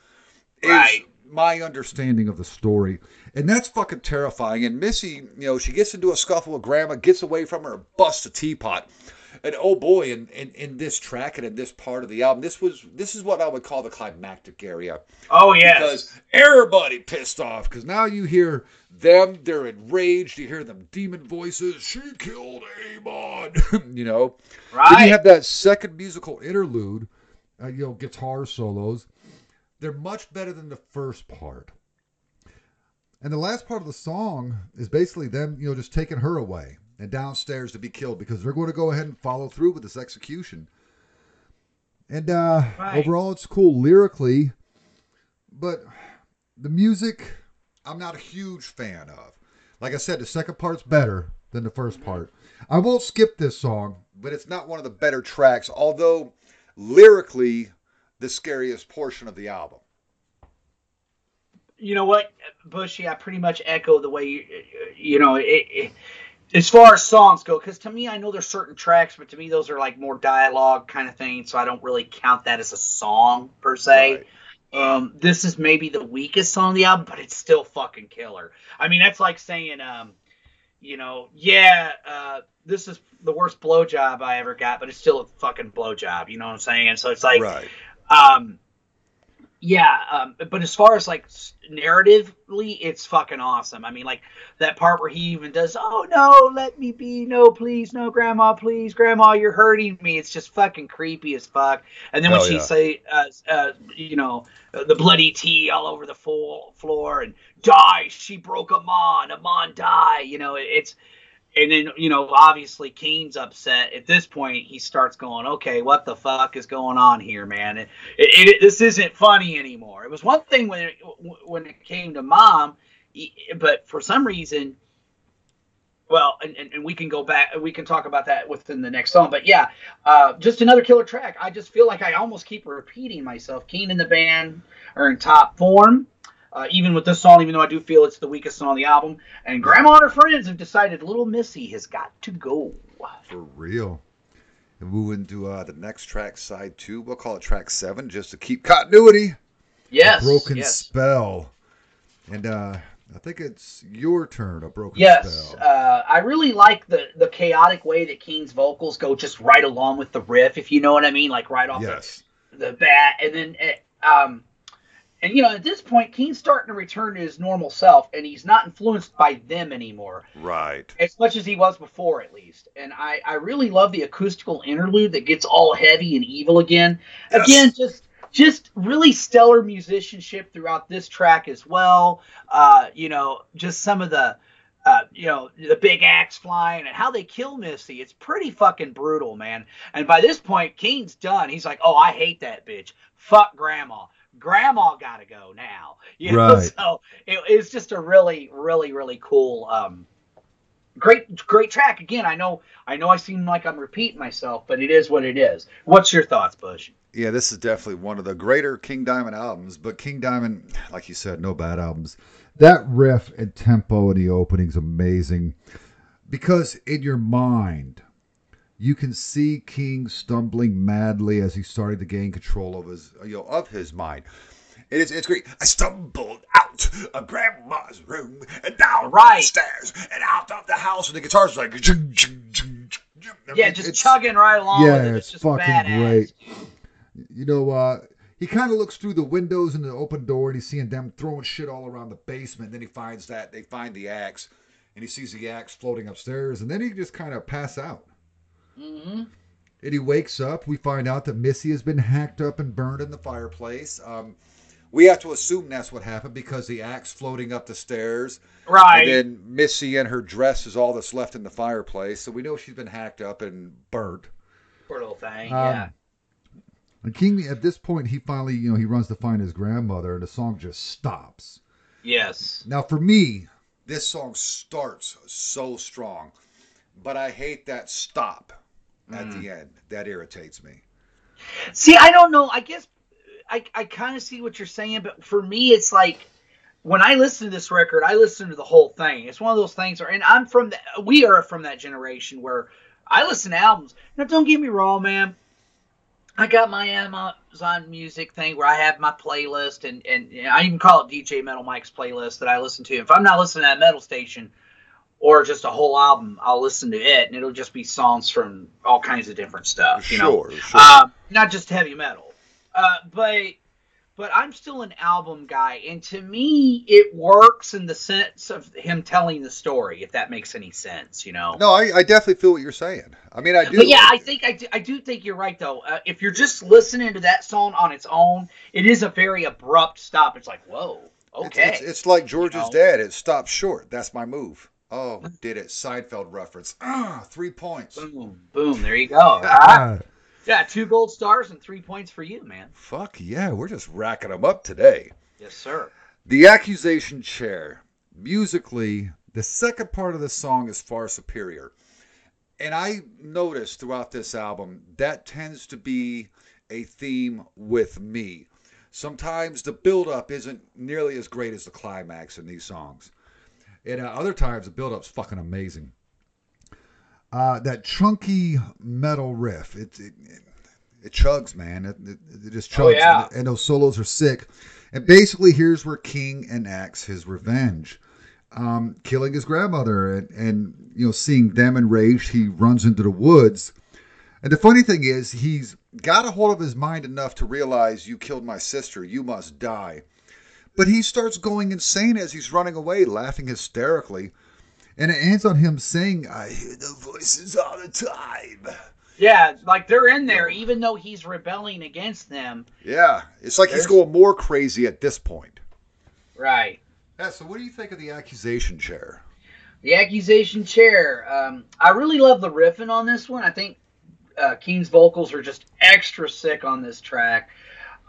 Is Right. my understanding of the story. And that's fucking terrifying. And Missy, you know, she gets into a scuffle with Grandma, gets away from her, busts a teapot. And oh boy, in, in, in this track and in this part of the album, this was this is what I would call the climactic area Oh yes. because everybody pissed off because now you hear them they're enraged you hear them demon voices she killed amon <laughs> you know right. Then you have that second musical interlude, uh, you know, guitar solos. They're much better than the first part. And the last part of the song is basically them, you know, just taking her away and downstairs to be killed because they're going to go ahead and follow through with this execution. And uh, Right. overall, it's cool lyrically, but the music, I'm not a huge fan of. Like I said, the second part's better than the first part. I won't skip this song, but it's not one of the better tracks although lyrically the scariest portion of the album you know what, Bushy? I pretty much echo the way you, you know, it, it, as far as songs go. Because to me, I know there's certain tracks, but to me, those are like more dialogue kind of thing. So I don't really count that as a song per se. Right. Um, this is maybe the weakest song on the album, but it's still fucking killer. I mean, that's like saying, um, you know, yeah, uh, this is the worst blowjob I ever got, but it's still a fucking blowjob. You know what I'm saying? So it's like, right um, yeah, um, but as far as like narratively, it's fucking awesome. I mean, like that part where he even does, "Oh no, let me be, no, please, no, grandma, please, grandma, you're hurting me." It's just fucking creepy as fuck. And then when she yeah. say, uh, uh, you know, uh, the bloody tea all over the full floor and die, she broke Amon, Amon die. You know, it, it's and then you know obviously Keen's upset. At this point he starts going okay what the fuck is going on here man? It, it, it, this isn't funny anymore. It was one thing when it, when it came to mom but for some reason well and, and, and we can go back we can talk about that within the next song but yeah uh, just another killer track. I just feel like i almost keep repeating myself. Keen and the band are in top form uh, even with this song, even though I do feel it's the weakest song on the album, and Grandma and her friends have decided Little Missy has got to go. for real. and moving to uh, the next track side two we'll call it track seven just to keep continuity Yes, Broken yes, Spell. And uh, I think it's your turn, a Broken yes. Spell. Uh, I really like the the chaotic way that Keen's vocals go just right along with the riff, if you know what I mean, like right off yes the, the bat, and then uh, um, and you know at this point, Keen's starting to return to his normal self, and he's not influenced by them anymore. right as much as he was before at least and i i really love the acoustical interlude that gets all heavy and evil again Yes. again just just really stellar musicianship throughout this track as well uh you know just some of the uh, you know the big axe flying and how they kill Missy. It's pretty fucking brutal, man. And by this point, Keen's done. He's like, "Oh, I hate that bitch. Fuck grandma. Grandma gotta go now." <laughs> You know, Right. so it, it's just a really, really, really cool um, great great track again i know i know i seem like i'm repeating myself but it is what it is what's your thoughts bush yeah this is definitely one of the greater king diamond albums but king diamond like you said no bad albums That riff and tempo in the opening is amazing because in your mind, you can see King stumbling madly as he started to gain control of his, you know of his mind It is, it's great. I stumbled out of grandma's room and down Right. the stairs and out of the house, and the guitar's like, Yeah, just chugging right along Yeah, with it. It's it's fucking badass. great. You know, uh, he kind of looks through the windows and the open door and he's seeing them throwing shit all around the basement. Then he finds that they find the axe and he sees the axe floating upstairs and then he just kind of pass out. Hmm And he wakes up. We find out that Missy has been hacked up and burned in the fireplace. Um, We have to assume that's what happened because the axe floating up the stairs, Right. and then Missy and her dress is all that's left in the fireplace. So we know she's been hacked up and burnt. Poor little thing. Um, yeah. and King, at this point, he finally, you know, he runs to find his grandmother and the song just stops. Yes. Now, for me, This song starts so strong, but I hate that stop at Mm. the end. That irritates me. See, I don't know. I guess I, I kind of see what you're saying, but for me, it's like when I listen to this record, I listen to the whole thing. It's one of those things where, and I'm from the, we are from that generation where I listen to albums. Now, don't get me wrong, man. I got my Amazon Music thing where I have my playlist, and and know, I even call it DJ Metal Mike's playlist that I listen to. If I'm not listening to that metal station or just a whole album, I'll listen to it, and it'll just be songs from all kinds of different stuff. You know, Sure, sure. um, not just heavy metal. Uh, but but I'm still an album guy, and to me, it works in the sense of him telling the story, if that makes any sense, you know. no, I, I definitely feel what you're saying. I mean, I do. But yeah, I think I do, I do think you're right though. Uh, if you're just listening to that song on its own, it is a very abrupt stop. It's like, whoa, okay, It's, it's like George's know? dad. It stopped short. That's my move. Oh, did it? Seinfeld reference. Ah, three points. boom, boom, there you go. <laughs> Ah, yeah, two gold stars and three points for you, man. Fuck yeah, we're just racking them up today. Yes, sir. The accusation chair. Musically, the second part of the song is far superior. And I noticed throughout this album that tends to be a theme with me. Sometimes the build-up isn't nearly as great as the climax in these songs. And uh, other times the build-up's fucking amazing. uh, that chunky metal riff, it, it, It chugs, man. It, it, it just chugs. Oh, yeah. and, and those solos are sick. And basically, here's where King enacts his revenge, um, killing his grandmother, and, and you know, seeing them enraged, he runs into the woods. And the funny thing is, he's got a hold of his mind enough to realize you killed my sister, you must die. But he starts going insane as he's running away, laughing hysterically. And it ends on him saying, I hear the voices all the time. Yeah, like they're in there, even though he's rebelling against them. Yeah, it's like he's going more crazy at this point. Right. Yeah, so what do you think of the accusation chair? The accusation chair. Um, I really love the riffing on this one. I think uh, Keen's vocals are just extra sick on this track.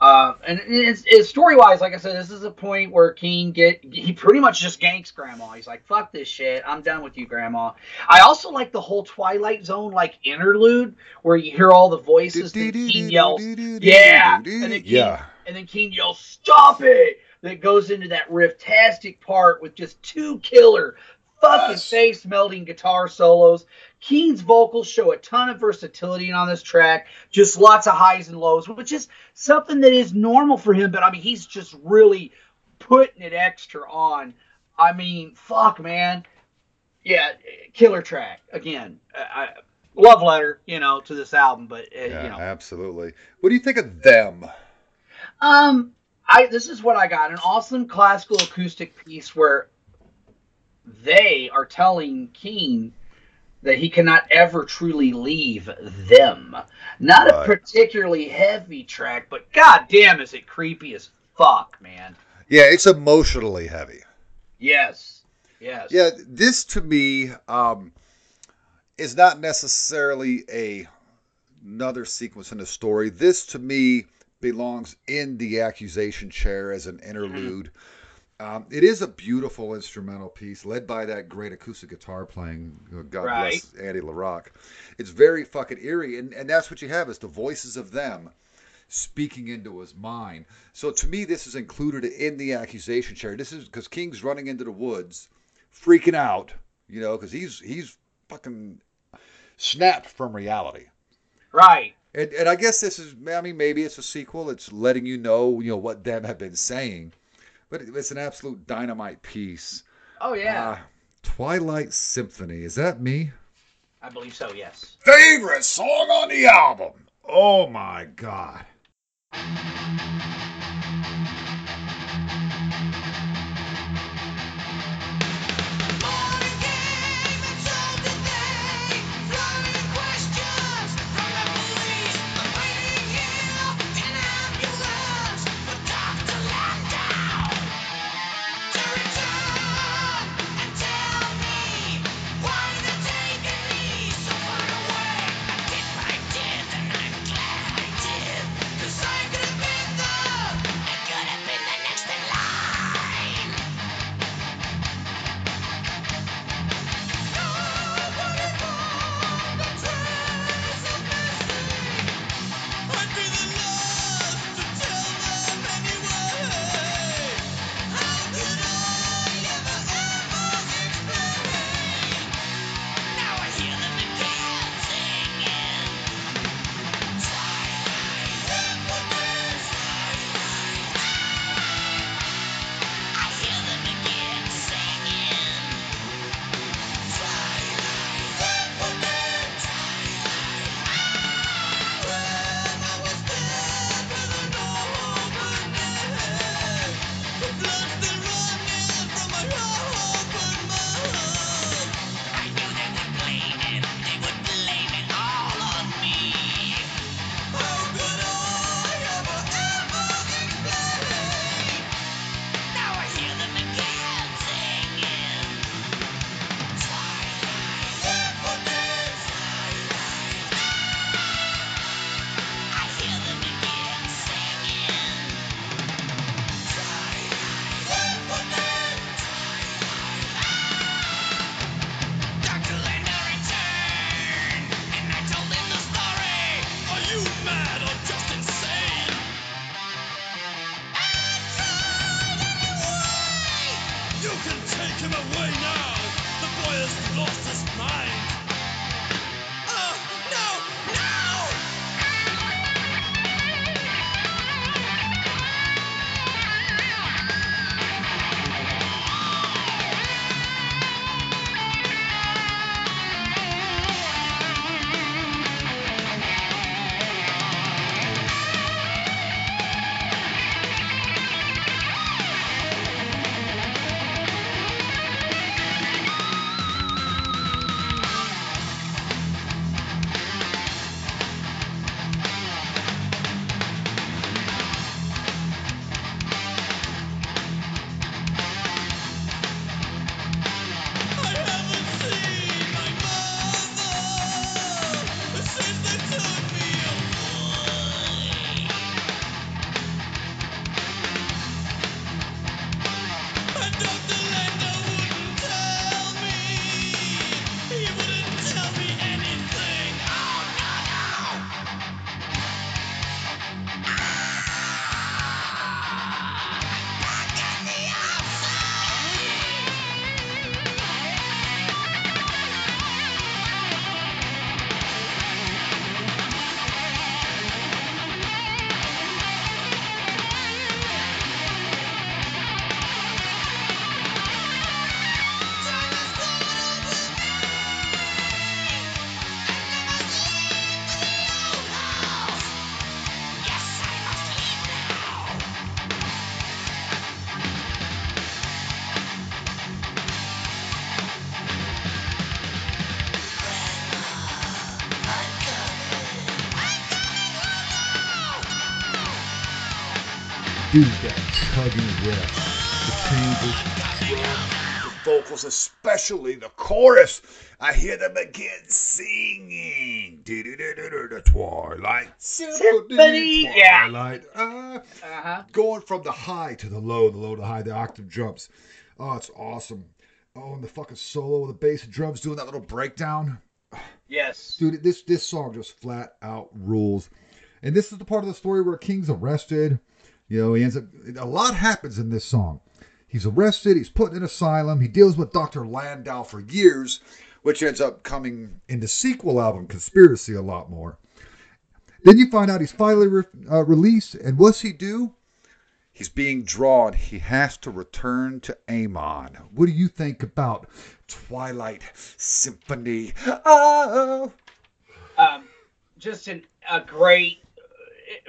Uh, and it's, it's story wise, like I said, this is a point where King get he pretty much just ganks Grandma. He's like, "Fuck this shit, I'm done with you, Grandma." I also like the whole Twilight Zone like interlude where you hear all the voices. Then Keen yells, "Yeah!" and then Keen, Yeah. and then Keen yells, "Stop it!" That goes into that riff-tastic part with just two killer, fucking Yes. face melting guitar solos. Keen's vocals show a ton of versatility on this track, just lots of highs and lows, which is something that is normal for him. But I mean, he's just really putting it extra on. I mean, fuck, man. Yeah, killer track again. I, love letter, you know, to this album, but uh, Yeah, you know, absolutely. What do you think of them? Um, I this is what I got an awesome classical acoustic piece where they are telling Keen that he cannot ever truly leave them. Not a particularly heavy track, but goddamn, is it creepy as fuck, man. Yeah, it's emotionally heavy. Yes, yes. Yeah, this to me um, is not necessarily a another sequence in the story. This to me belongs in the accusation chair as an interlude. Um, it is a beautiful instrumental piece led by that great acoustic guitar playing. God right. bless Andy La Rocque. It's very fucking eerie, and, and that's what you have is the voices of them speaking into his mind. So to me, this is included in the accusation chair. This is because King's running into the woods, freaking out, you know, because he's he's fucking snapped from reality. Right. And, and I guess this is, I mean, maybe it's a sequel. It's letting you know, you know, what them have been saying but it's an absolute dynamite piece. Oh yeah. Uh, Twilight Symphony. Is that me? I believe so. Yes. Favorite song on the album. Oh my god. yeah. the changes, the vocals, especially the chorus. I hear them again singing. The twilight symphony. Twilight. Uh, uh-huh. Going from the high to the low, the low to the high, the octave jumps. Oh, it's awesome. Oh, and the fucking solo with the bass and drums doing that little breakdown. Yes. Dude, this this song just flat out rules. And this is the part of the story where King's arrested you know, he ends up. A lot happens in this song. He's arrested. He's put in asylum. He deals with Doctor Landau for years, which ends up coming in the sequel album, Conspiracy, a lot more. Then you find out he's finally re- uh, released, and what's he do? He's being drawn. He has to return to Amon. What do you think about Twilight Symphony? Oh, um, just an, a great,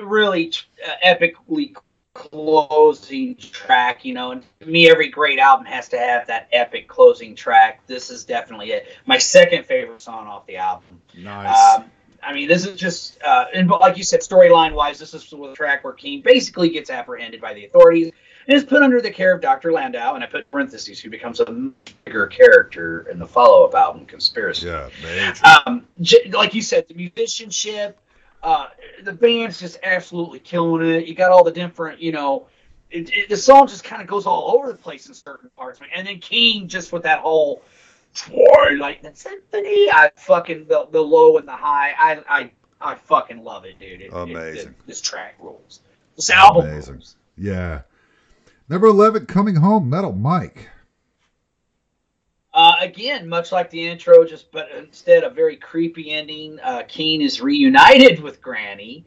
uh, really uh, epically closing track. You know, and to me, every great album has to have that epic closing track. This is definitely it. My second favorite song off the album. Nice. Um, I mean, this is just, uh, and but like you said, storyline wise, this is the track where King basically gets apprehended by the authorities and is put under the care of Dr. Landau, and I put parentheses, who becomes a bigger character in the follow up album, Conspiracy. yeah, major. Um, j- like you said, the musicianship, uh, the band's just absolutely killing it. You got all the different, you know, it, it, the song just kind of goes all over the place in certain parts, man. And then King just with that whole Twilight Symphony, I fucking the, the low and the high, I I I fucking love it, dude. It, Amazing. this track rules. This album Amazing. rules. Yeah. Number 11, Coming Home, Metal Mike. Uh, again, much like the intro, just but instead a very creepy ending. Uh, King is reunited with Granny,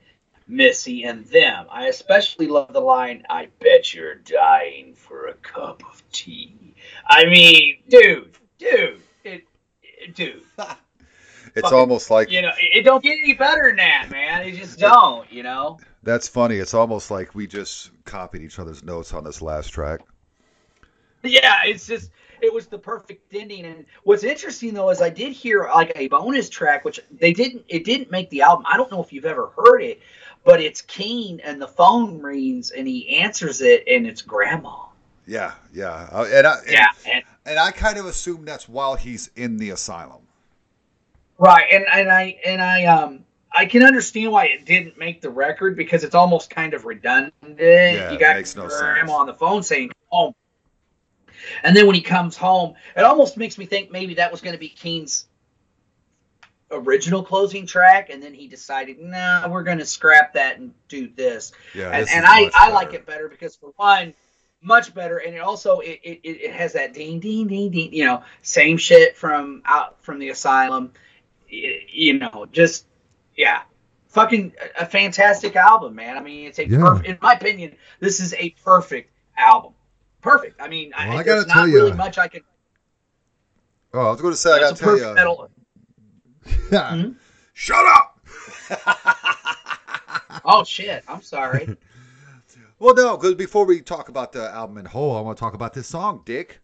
Missy, and them. I especially love the line, "I bet you're dying for a cup of tea." I mean, dude, dude, it, it- dude. <laughs> It's fucking- almost like You know, it, it don't get any better than that, man. It just don't. You know. that's funny. It's almost like we just copied each other's notes on this last track. Yeah, it's just it was the perfect ending. And what's interesting though is I did hear like a bonus track, which they didn't. It didn't make the album. I don't know if you've ever heard it, but it's King and the phone rings and he answers it and it's Grandma. Yeah, yeah, Uh, and I and, Yeah, and and I kind of assume that's while he's in the asylum. right, and and I and I um. I can understand why it didn't make the record because it's almost kind of redundant. Yeah, you got makes no grandma sense. on the phone saying home, and then when he comes home, it almost makes me think maybe that was going to be King's original closing track, and then he decided, nah, we're going to scrap that and do this. Yeah, and this and I, I like it better because for one, much better, and it also it, it, it has that ding ding ding ding, you know, same shit from out from the asylum, you know, just yeah. Fucking a fantastic album, man. I mean, it's a Yeah. perfect. In my opinion, this is a perfect album. Perfect. I mean, Well, I I, gotta there's tell not ya, really much I could. Oh, I was going to say, I got That's to a tell you, metal. Mhm. <laughs> shut up. <laughs> Oh shit! I'm sorry. <laughs> well, no, because before we talk about the album in whole, I want to talk about this song, Dick.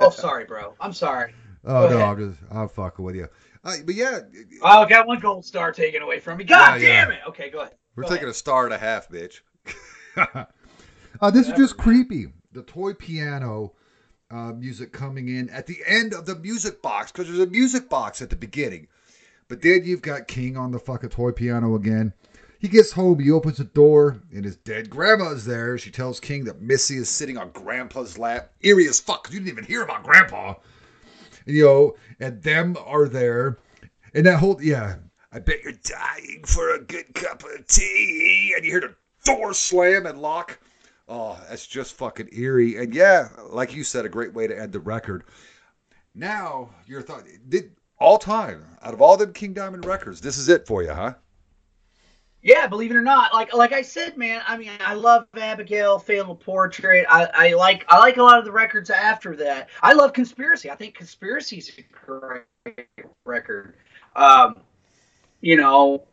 oh, sorry, bro. I'm sorry. Oh, Go no, ahead. I'm just, I'm fucking with you. Uh, but yeah, Oh, I got one gold star taken away from me. God Yeah, yeah. damn it. Okay, go ahead. we're Go taking ahead. a star and a half, bitch. uh, this is just man. creepy. The toy piano uh, music coming in at the end of the music box because there's a music box at the beginning. But then you've got King on the fucking toy piano again. He gets home, he opens the door, and his dead grandma's there. She tells King that Missy is sitting on Grandpa's lap. Eerie as fuck, 'cause you didn't even hear about Grandpa. And, you know, and them are there. And that whole, yeah, I bet you're dying for a good cup of tea. And you hear the door slam and lock. Oh, that's just fucking eerie. And yeah, like you said, a great way to end the record. Now, your thought, did all time out of all them King Diamond records, this is it for you, huh? Yeah, believe it or not, like like I said, man. I mean, I love Abigail, Fatal Portrait. I, I like I like a lot of the records after that. I love Conspiracy. I think Conspiracy is a great record. Um, you know,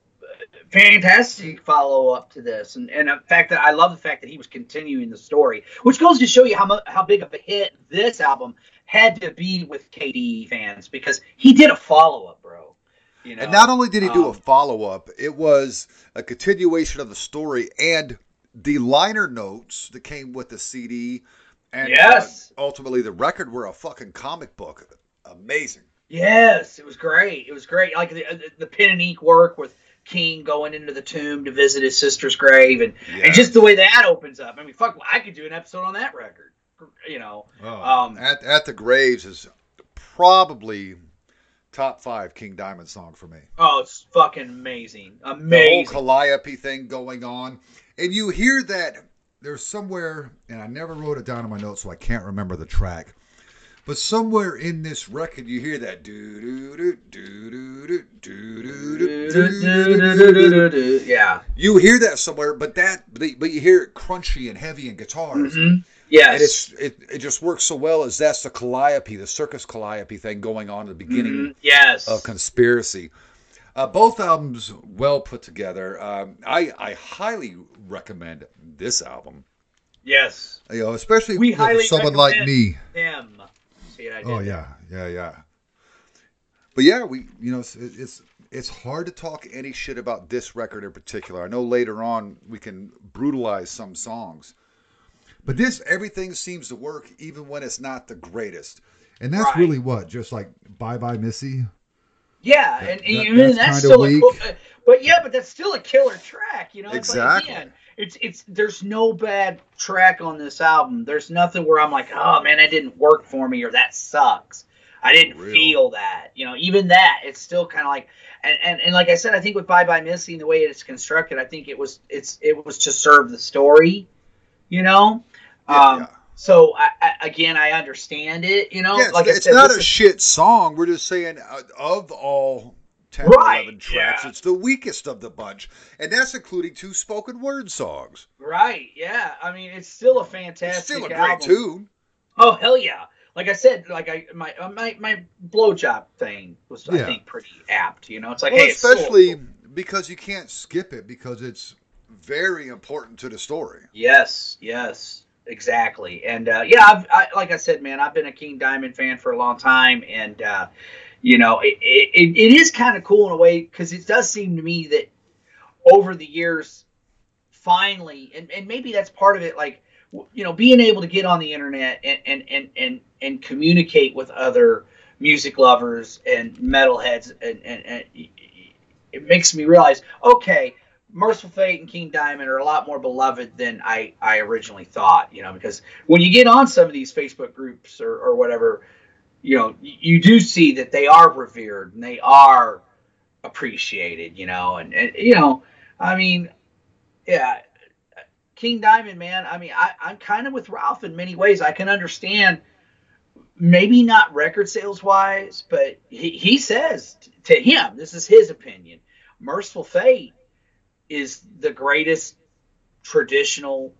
fantastic follow up to this, and and the fact that I love the fact that he was continuing the story, which goes to show you how mu- how big of a hit this album had to be with KDE fans because he did a follow up, bro. You know, And not only did he do a um, follow up, it was a continuation of the story and the liner notes that came with the CD and Yes. uh, ultimately the record were a fucking comic book. Amazing. Yes, it was great. It was great. Like the the, the pen and ink work with King going into the tomb to visit his sister's grave, and Yeah. and just the way that opens up. I mean, fuck, I could do an episode on that record. You know, um, at, at the Graves is probably top five King Diamond song for me. oh, it's fucking amazing, amazing. The whole Calliope thing going on. And you hear that there's somewhere, and I never wrote it down in my notes, so I can't remember the track. But somewhere in this record, you hear that Yeah, you hear that somewhere, but that but you hear it crunchy and heavy in guitars. Mm-hmm. Yeah, and it's it, it just works so well as that's the calliope, the circus calliope thing going on at the beginning. Mm-hmm. Yes, of conspiracy. Uh, both albums well put together. Um, I I highly recommend this album. Yes, you know, especially we highly someone like me. Them. I did Oh yeah. Yeah, yeah. But yeah, we you know it's, it's it's hard to talk any shit about this record in particular. I know later on we can brutalize some songs, but this everything seems to work even when it's not the greatest. And that's Right. really what, just like Bye Bye Missy. Yeah, That- and that- even that's that's, still a cool, uh, but yeah, but that's still a killer track, you know. It's Exactly. Like, it's it's there's no bad track on this album. There's nothing where I'm like, oh man, that didn't work for me or that sucks. I didn't Real. feel that, you know. Even that, it's still kind of like, and, and and like I said, I think with Bye Bye Missing, the way it's constructed, I think it was it's it was to serve the story, you know. Yeah, um, yeah. So I, I, again, I understand it, you know. Yeah, it's, like it's said, not a is- shit song. We're just saying uh, of all 10 or Right, 11 tracks, yeah. it's the weakest of the bunch. And that's including two spoken word songs. Right. Yeah. I mean, it's still a fantastic. It's still a great album. tune. Oh hell yeah! Like I said, like I my uh, my my blowjob thing was I think pretty apt. You know, it's like Well, hey, it's cool. especially because you can't skip it because it's very important to the story. Yes. Yes. Exactly. And uh, yeah, I've, I, like I said, man, I've been a King Diamond fan for a long time, and uh, you know, it it, it is kind of cool in a way because it does seem to me that over the years, finally, and, and maybe that's part of it, like you know, being able to get on the internet and and and and, and communicate with other music lovers and metalheads, and, and, and it makes me realize, okay, Mercyful Fate and King Diamond are a lot more beloved than I, I originally thought, you know, because when you get on some of these Facebook groups or, or whatever, you know, you, do see that they are revered and they are appreciated, you know, and, and you know, I mean, yeah, King Diamond, man, I mean, I, I'm kind of with Ralph in many ways. I can understand maybe not record sales wise, but he, he says to him, this is his opinion. Mercyful Fate is the greatest traditional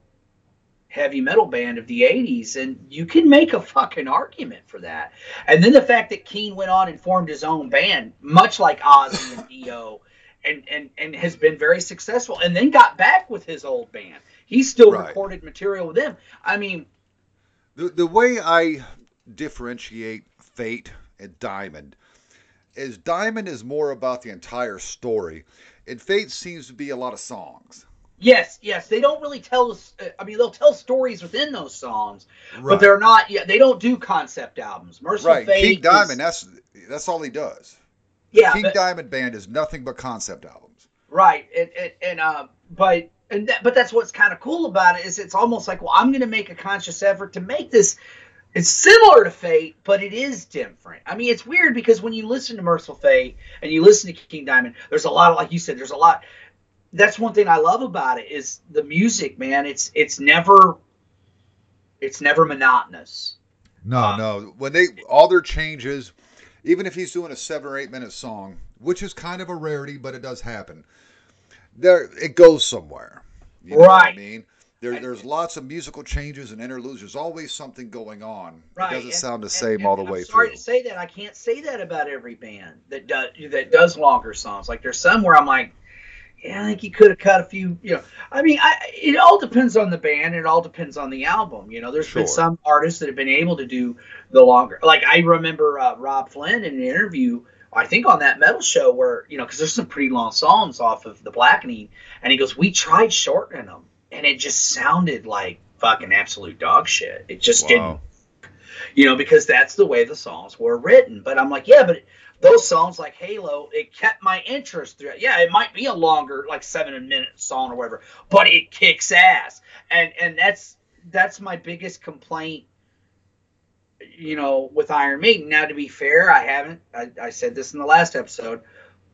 heavy metal band of the 80s and you can make a fucking argument for that and then the fact that King went on and formed his own band much like Ozzy and <laughs> Dio and, and and has been very successful and then got back with his old band he still Right. recorded material with them i mean The, the way I differentiate Fate and Diamond is Diamond is more about the entire story, and Fate seems to be a lot of songs. Yes yes they don't really tell us uh, i mean they'll tell stories within those songs but they're not yeah they don't do concept albums mercyful Right, fate King is- Diamond. That's that's all he does. The yeah King but- Diamond Band is nothing but concept albums. Right, and and, and uh, but and that, but that's what's kind of cool about it is it's almost like well I'm going to make a conscious effort to make this. It's similar to Fate, but it is different. I mean, it's weird because when you listen to Mercyful Fate and you listen to King Diamond, there's a lot of like you said, there's a lot. That's one thing I love about it is the music, man. It's it's never it's never monotonous. No, Uh, no. When they all their changes, even if he's doing a seven or eight minute song, which is kind of a rarity, but it does happen. There, it goes somewhere. You know what I mean? There, there's lots of musical changes and interludes. There's always something going on. Right. It doesn't and- sound the and- same and- all the way I'm sorry through. to say that. I can't say that about every band that does that does longer songs. Like there's some where I'm like, yeah, I think he could have cut a few. You know, I mean, I, it all depends on the band. It all depends on the album. You know, There's been some artists that have been able to do the longer. Like I remember uh, Robb Flynn in an interview. I think on that metal show where you know because there's some pretty long songs off of the Blackening, and he goes, "We tried shortening them, and it just sounded like fucking absolute dog shit. It just didn't you know, because that's the way the songs were written. But I'm like, yeah, but those songs like Halo, it kept my interest through it. Yeah, it might be a longer, like seven minute song or whatever, but it kicks ass. And and that's that's my biggest complaint, you know, with Iron Maiden. Now, to be fair, I haven't. I, I said this in the last episode.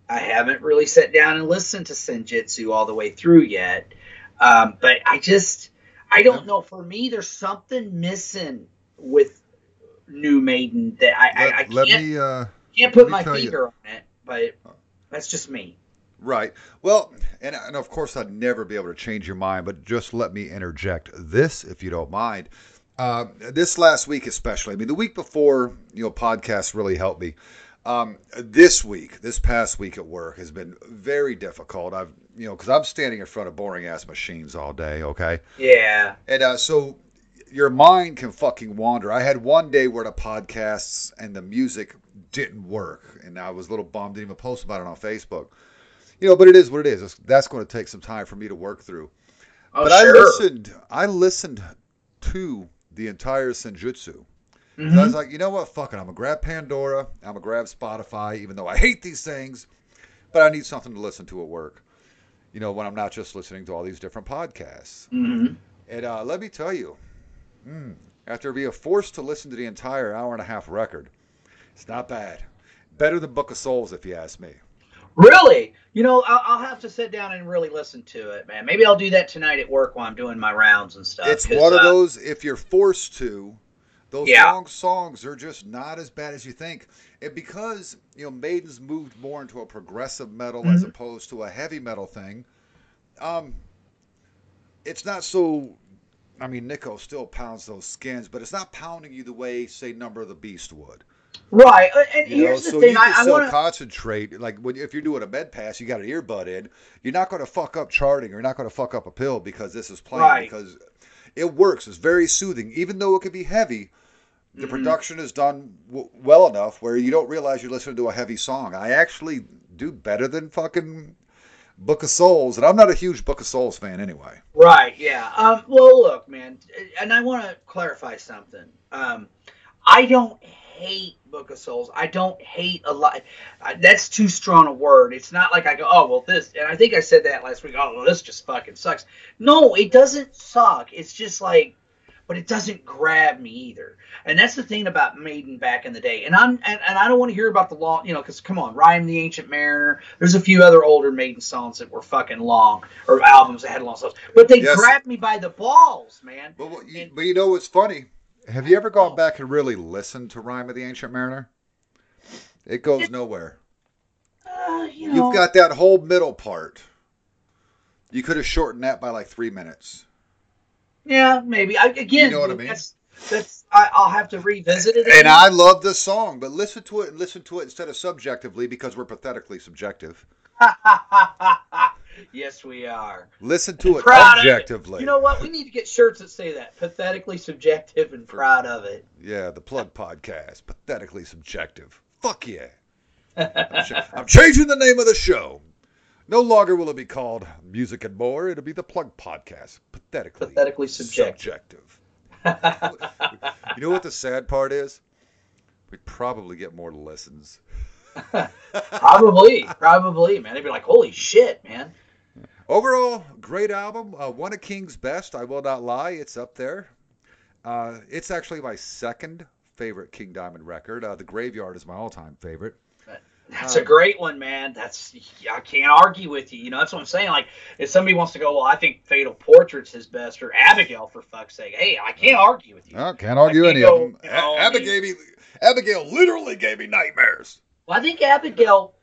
I haven't really sat down and listened to Senjutsu all the way through yet. Um, but I just, I don't know. For me, there's something missing with new Maiden that I, I, I let, can't, let me uh, can't put my tell you. finger on it, but that's just me. Right. Well, and, and of course, I'd never be able to change your mind, but just let me interject this, if you don't mind. Uh, this last week, especially, I mean, the week before, you know, podcasts really helped me. Um, this week, this past week at work has been very difficult. I've, you know, because I'm standing in front of boring ass machines all day, okay? Yeah. And uh, so your mind can fucking wander. I had one day where the podcasts and the music didn't work, and I was a little bummed. Didn't even post about it on Facebook. You know, but it is what it is. It's- That's going to take some time for me to work through. Oh, but sure. I listened. I listened to the entire Senjutsu. And I was like, you know what? Fuck it. I'm gonna grab Pandora. I'm gonna grab Spotify, even though I hate these things. But I need something to listen to at work. You know, when I'm not just listening to all these different podcasts. Mhm. And uh, let me tell you, mm, after being forced to listen to the entire hour and a half record, it's not bad. Better than Book of Souls, if you ask me. Really? You know, I'll, I'll have to sit down and really listen to it, man. Maybe I'll do that tonight at work while I'm doing my rounds and stuff. It's one of uh, those, if you're forced to, those Yeah. long songs are just not as bad as you think. And because, you know, Maiden's moved more into a progressive metal as Mhm. opposed to a heavy metal thing, um, it's not so. I mean, Nicko still pounds those skins, but it's not pounding you the way, say, Number of the Beast would. Right. And You know, here's the so thing. you can I, I still want to. concentrate. Like when, if you're doing a med pass, you got an earbud in. You're not going to fuck up charting. Or you're not going to fuck up a pill because this is playing. Right. Because it works. It's very soothing, even though it can be heavy. The Mhm. production is done w- well enough where you don't realize you're listening to a heavy song. I actually do better than fucking Book of Souls, and I'm not a huge Book of Souls fan anyway. Right. Yeah. Um, well, look, man, and I want to clarify something. Um, I don't hate Book of Souls. I don't hate a lot. I- That's too strong a word. It's not like I go, oh well, this. And I think I said that last week. Oh, well, this just fucking sucks. No, it doesn't suck. It's just like, but it doesn't grab me either. And that's the thing about Maiden back in the day. And I'm and, and I don't want to hear about the long, you know, because come on, Rhyme the Ancient Mariner. There's a few other older Maiden songs that were fucking long or albums that had long songs, but they Yes. grabbed me by the balls, man. But you, And- but you know what's funny? Have you ever gone back and really listened to Rhyme of the Ancient Mariner? It goes nowhere. Uh, you know, You've got that whole middle part. You could have shortened that by like three minutes. yeah, maybe. I, again, You know what I mean? That's, that's I, I'll have to revisit it. And again. I love the song, but listen to it and listen to it instead of subjectively because we're pathetically subjective. <laughs> yes, we are. Listen to it of it. objectively. You know what? We need to get shirts that say that. Pathetically subjective and proud of it. Yeah, the Plug Podcast, pathetically subjective. Fuck yeah. I'm, ch- <laughs> I'm changing the name of the show. No longer will it be called Music and More. It'll be the Plug Podcast, pathetically, Pathetically subjective. subjective. You know what the sad part is? We'd probably get more listens. <laughs> probably, probably, man. They'd be like, "Holy shit, man!" Overall, great album. Uh, one of King's best. I will not lie. It's up there. Uh, it's actually my second favorite King Diamond record. Uh, the Graveyard is my all-time favorite. That's a great one, man. That's I can't argue with you. You know, that's what I'm saying. Like, if somebody wants to go, well, I think Fatal Portrait's his best, or Abigail, for fuck's sake. Hey, I can't argue with you. I can't argue I any can't of go, them. you know, A- I Abigail, mean- Abigail literally gave me nightmares. Well, I think Abigail,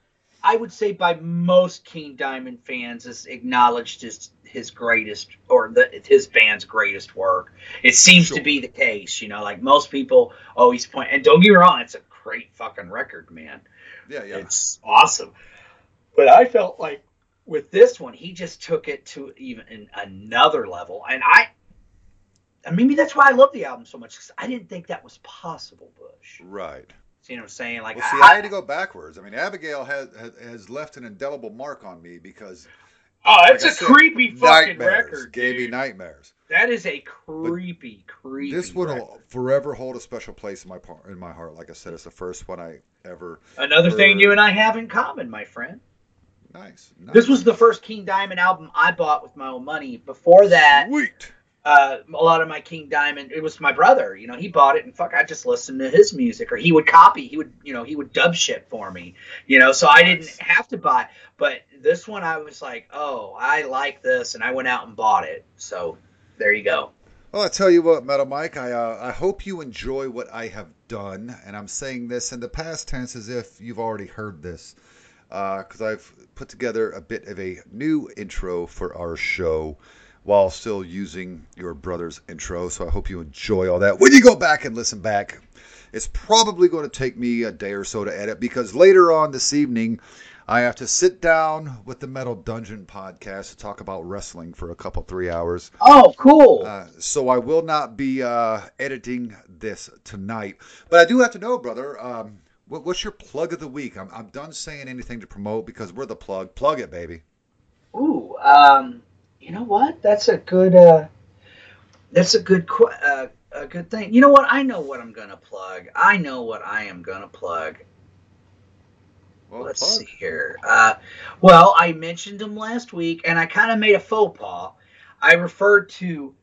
I would say by most King Diamond fans, is acknowledged as his greatest or the, his band's greatest work. It seems Sure. to be the case, you know. Like most people always point, and don't get me wrong, it's a great fucking record, man. Yeah, yeah. It's awesome. But I felt like with this one, he just took it to even another level, and I. And maybe that's why I love the album so much because I didn't think that was possible, Bush. Right. See what I'm saying? Like, Well, see, I, I had to go backwards. I mean, Abigail has has, left an indelible mark on me because oh, it's like a said, creepy fucking record, gave me nightmares. That is a creepy, creepy. This one will forever hold a special place in my par- in my heart. Like I said, it's the first one I ever. Another thing you and I have in common, my friend. Nice. nice. This was the first King Diamond album I bought with my own money. Before that, Sweet. Uh, a lot of my King Diamond, it was my brother. You know, he bought it, and fuck, I just listened to his music, or he would copy. He would, you know, he would dub shit for me. You know, so I didn't have to buy. But this one, I was like, oh, I like this, and I went out and bought it. So there you go. Well, I tell you what, Metal Mike, I uh, I hope you enjoy what I have done, and I'm saying this in the past tense as if you've already heard this, because I've put together a bit of a new intro for our show while still using your brother's intro. So I hope you enjoy all that. When you go back and listen back, it's probably going to take me a day or so to edit because later on this evening. I have to sit down with the Metal Dungeon podcast to talk about wrestling for a couple, three hours. Oh, cool. Uh, so I will not be uh, editing this tonight. But I do have to know, brother, um, what, what's your plug of the week? I'm, I'm done saying anything to promote because we're the plug. Plug it, baby. Ooh, um, you know what? That's a good. Uh, that's a good. qu- Uh, a good thing. You know what? I know what I'm gonna plug. I know what I am gonna plug. Well, Let's plug. see here. Uh, well, I mentioned him last week, and I kind of made a faux pas. I referred to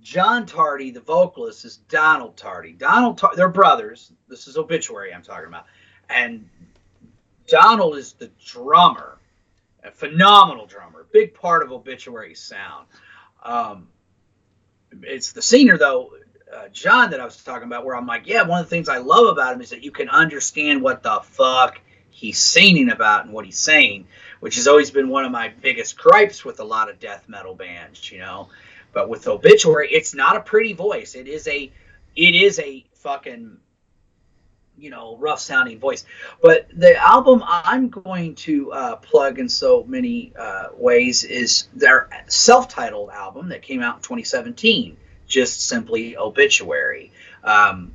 John Tardy, the vocalist, as Donald Tardy. Donald, Tar- they're brothers. This is obituary I'm talking about, and Donald is the drummer, a phenomenal drummer, big part of obituary's sound. Um, it's the singer though, uh, John, that I was talking about, where I'm like, yeah, one of the things I love about him is that you can understand what the fuck he's singing about and what he's saying, which has always been one of my biggest gripes with a lot of death metal bands, you know. But with Obituary, it's not a pretty voice. It is a, it is a fucking, you know, rough sounding voice. But the album I'm going to uh, plug in so many uh, ways is their self-titled album that came out in 2017, just simply Obituary. Um,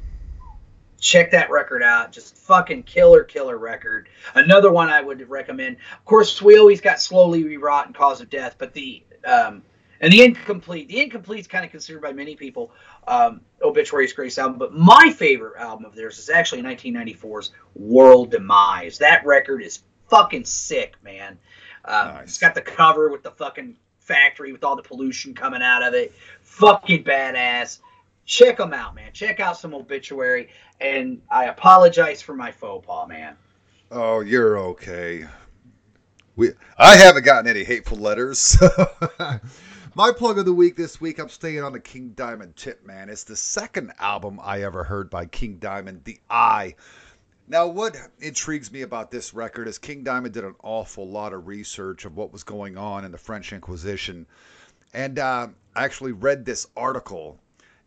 check that record out. Just fucking killer, killer record. Another one I would recommend. Of course, we always got Slowly We Rot and cause of death, but the um, and the End Complete. The End Complete is kind of considered by many people um, Obituary's greatest album, but my favorite album of theirs is actually 1994's World Demise. That record is fucking sick, man. Um, Nice. It's got the cover with the fucking factory with all the pollution coming out of it. Fucking badass. Check them out, man. Check out some Obituary. And I apologize for my faux pas, man. Oh, you're okay. We I haven't gotten any hateful letters. <laughs> My plug of the week this week, I'm staying on the King Diamond tip, man. It's the second album I ever heard by King Diamond, The Eye. Now, what intrigues me about this record is King Diamond did an awful lot of research of what was going on in the French Inquisition. And uh, I actually read this article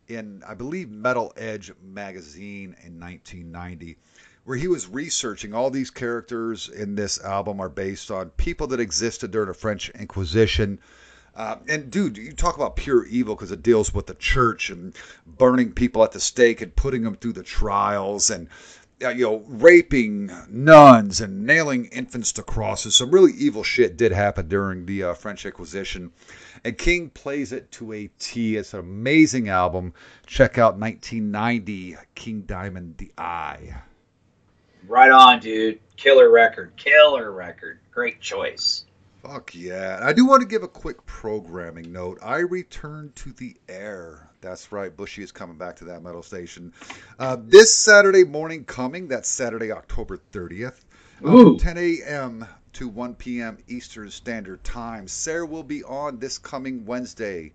in, I believe, Metal Edge magazine in 1990 where he was researching all these characters in this album are based on people that existed during the French Inquisition. Uh, and dude, you talk about pure evil because it deals with the church and burning people at the stake and putting them through the trials and uh, you know raping nuns and nailing infants to crosses. Some really evil shit did happen during the uh, French Inquisition, and King plays it to a T. It's an amazing album. Check out 1990 King Diamond: The Eye. Right on, dude. Killer record. Killer record. Great choice. Fuck yeah. I do want to give a quick programming note. I return to the air. That's right. Bushy is coming back to that metal station. Uh, this Saturday morning coming, that's Saturday, October 30th, uh, Ooh. 10 a.m. to 1 p.m. Eastern Standard Time. Sarah will be on this coming Wednesday.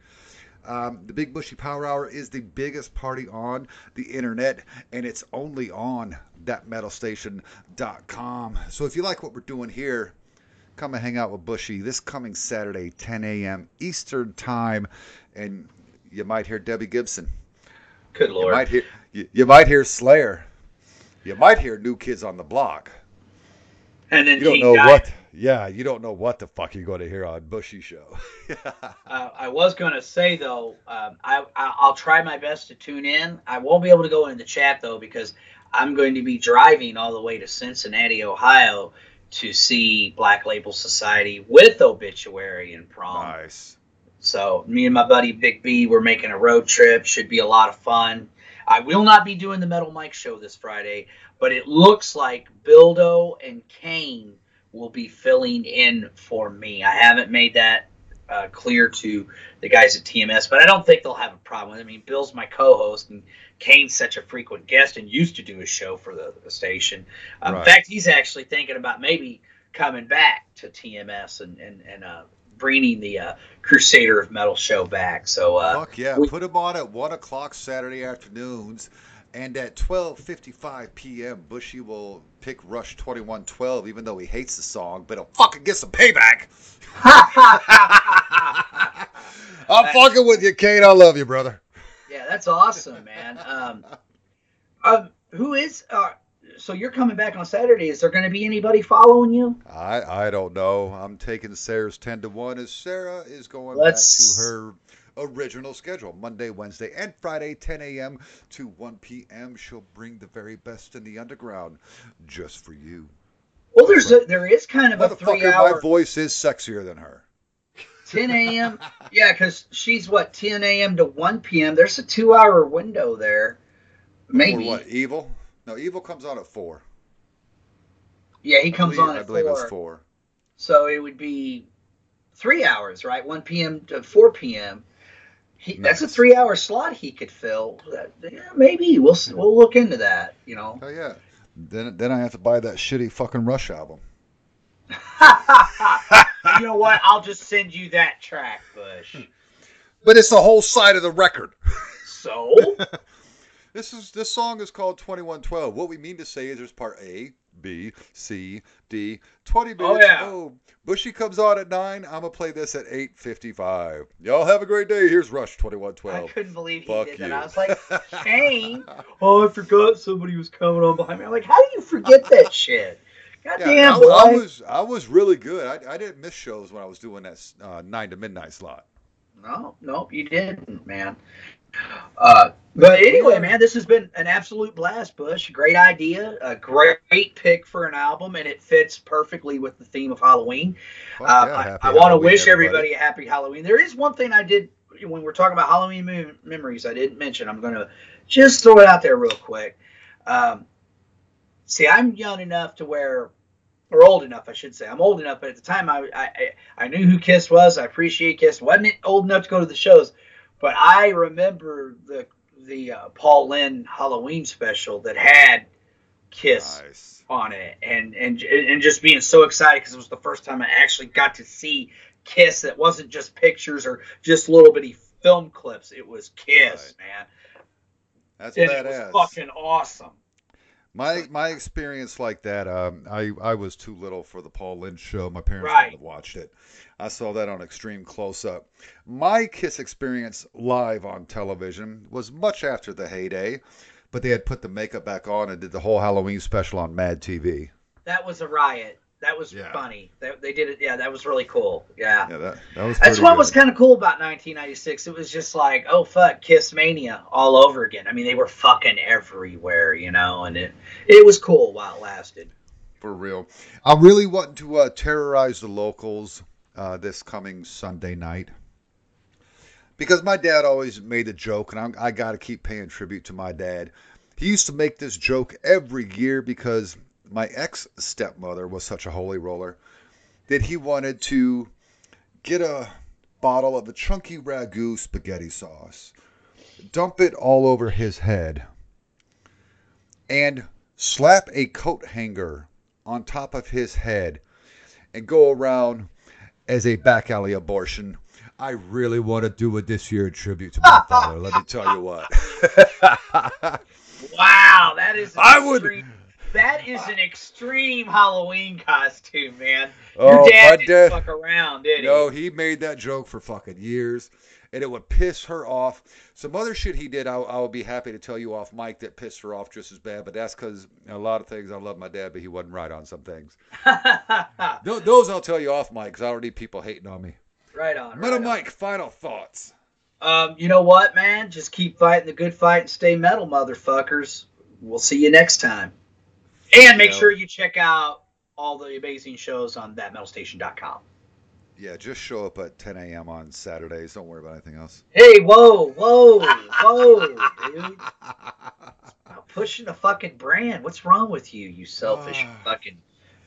Um, the Big Bushy Power Hour is the biggest party on the internet, and it's only on thatmetalstation.com. So if you like what we're doing here, come and hang out with Bushy this coming Saturday, 10 a.m. Eastern Time, and you might hear Debbie Gibson. Good You lord. might hear you, you might hear Slayer. You might hear New Kids on the Block. and then You don't know what. Yeah, you don't know what the fuck you're going to hear on Bushy Show. <laughs> Uh, I was going to say though, um, I, I I'll try my best to tune in. I won't be able to go in the chat though because I'm going to be driving all the way to Cincinnati, Ohio, to see Black Label Society with Obituary and Prong. nice. So me and my buddy Big B, we're making a road trip. Should be a lot of fun. I will not be doing the Metal Mike show this Friday, but it looks like Bildo and Kane will be filling in for me. I haven't made that uh, clear to the guys at TMS, but I don't think they'll have a problem with it. I mean, Bill's my co-host, and Kane's such a frequent guest and used to do a show for the, the station. Um, Right. In fact, he's actually thinking about maybe coming back to TMS and and, and uh, bringing the uh, Crusader of Metal show back. So uh, Fuck yeah! we- Put him on at one o'clock Saturday afternoons, and at twelve fifty-five p.m. Bushy will pick Rush Twenty One Twelve, even though he hates the song, but he'll fucking get some payback. <laughs> <laughs> I'm fucking with you, Kane. I love you, brother. Yeah, that's awesome, man. Um, um, who is? Uh, so you're coming back on Saturday. Is there going to be anybody following you? I I don't know. I'm taking Sarah's ten to one as Sarah is going Let's- back to her original schedule. Monday, Wednesday, and Friday, 10 a.m. to 1 p.m. She'll bring the very best in the underground just for you. Well, there's a, there is kind of a three hour. my voice is sexier than her. 10 a.m. Yeah, because she's what 10 a.m. to 1 p.m. There's a two hour window there, maybe. Or what? Evil? No, Evil comes on at four. Yeah, he I comes believe- on I believe four. it's four. So it would be three hours, right? 1 p.m. to 4 p.m. He, That's a three-hour slot he could fill. That, yeah, maybe we'll we'll look into that. You know. Oh yeah. Then then I have to buy that shitty fucking Rush album. <laughs> you know what? I'll just send you that track, Bush. Hmm. But it's the whole side of the record. So <laughs> This is this song is called 2112. What we mean to say is there's part A, B, C, D, 20 minutes. Oh, yeah. Oh, Bushy comes on at 9. I'm going to play this at 8:55. Y'all have a great day. Here's Rush 2112. I couldn't believe he Fuck did you. that. I was like, <laughs> Shane. Oh, I forgot somebody was coming on behind me. I'm like, how do you forget that <laughs> shit? God Yeah, damn, I, boy. I was I was really good. I, I didn't miss shows when I was doing that uh, 9 to midnight slot. No, nope, you didn't, man. Uh, but anyway, man, this has been an absolute blast, Bush. Great idea, a great pick for an album, and it fits perfectly with the theme of Halloween. Fuck Uh, I, I want to wish everybody. a happy Halloween. There is one thing I did when we're talking about Halloween mem- memories. I didn't mention. I'm going to just throw it out there real quick. Um, see, I'm young enough to where, or old enough, I should say. I'm old enough, but at the time, I I, I- knew who Kiss was. I appreciate Kiss. wasn't it old enough to go to the shows, but I remember the the uh, Paul Lynde Halloween special that had Kiss Nice. on it and and and just being so excited because it was the first time I actually got to see Kiss. That wasn't just pictures or just little bitty film clips. It was Kiss, man, That's and badass. it was fucking awesome. My my experience like that, um, I I was too little for the Paul Lynde show. My parents Right. have watched it. I saw that on extreme close up. My Kiss experience live on television was much after the heyday, but they had put the makeup back on and did the whole Halloween special on Mad TV. That was a riot. That was Yeah. funny. They, they did it. Yeah, that was really cool. Yeah. Yeah, that that was. That's what good. was kind of cool about 1996. It was just like, oh fuck, Kiss Mania all over again. I mean, they were fucking everywhere, you know, and it it was cool while it lasted. for real. I really want to uh, terrorize the locals uh, this coming Sunday night because my dad always made a joke, and I'm, I got to keep paying tribute to my dad. He used to make this joke every year because my ex stepmother was such a holy roller that he wanted to get a bottle of the chunky ragu spaghetti sauce, dump it all over his head, and slap a coat hanger on top of his head and go around as a back alley abortion. I really want to do a this year tribute to my father. Let me tell you what. <laughs> Wow, that is. I would- That is an extreme Halloween costume, man. Oh, Your my dad didn't dad- fuck around, did he? no, he made that joke for fucking years, and it would piss her off. Some other shit he did, I, I would be happy to tell you off mic that pissed her off just as bad. But that's because a lot of things I love my dad, but he wasn't right on some things. <laughs> Tho- Those I'll tell you off mic because I need people hating on me. right on. Metal right on. Mike, final thoughts. Um, you know what, man? Just keep fighting the good fight and stay metal, motherfuckers. We'll see you next time. And make sure you check out all the amazing shows on thatmetalstation.com. Yeah, just show up at 10 a.m. on Saturdays. Don't worry about anything else. Hey, whoa, whoa, whoa, dude. Stop pushing the fucking brand. What's wrong with you, you selfish Ah. <sighs> fucking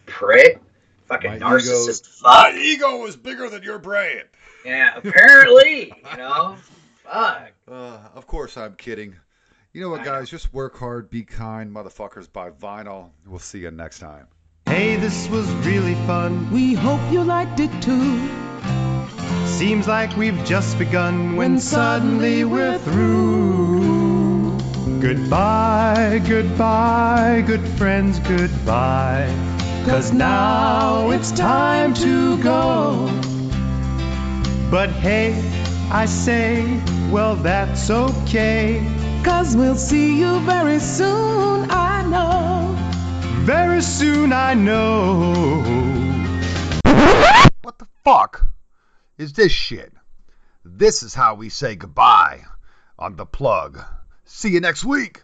prick? Fucking My narcissist My fuck. ego is bigger than your brand. Yeah, apparently, you know. <laughs> Fuck. Uh, of course, I'm kidding. You know what, I guys? Just work hard, be kind, motherfuckers. Buy vinyl. We'll see you next time. Hey, this was really fun. We hope you liked it too. Seems like we've just begun when suddenly we're through. Goodbye, goodbye, good friends, goodbye. Cause now it's time to go. But hey, I say, well, that's okay. Cause we'll see you very soon, I know. Very soon I know. What the fuck is this shit? This is how we say goodbye on the plug. See you next week.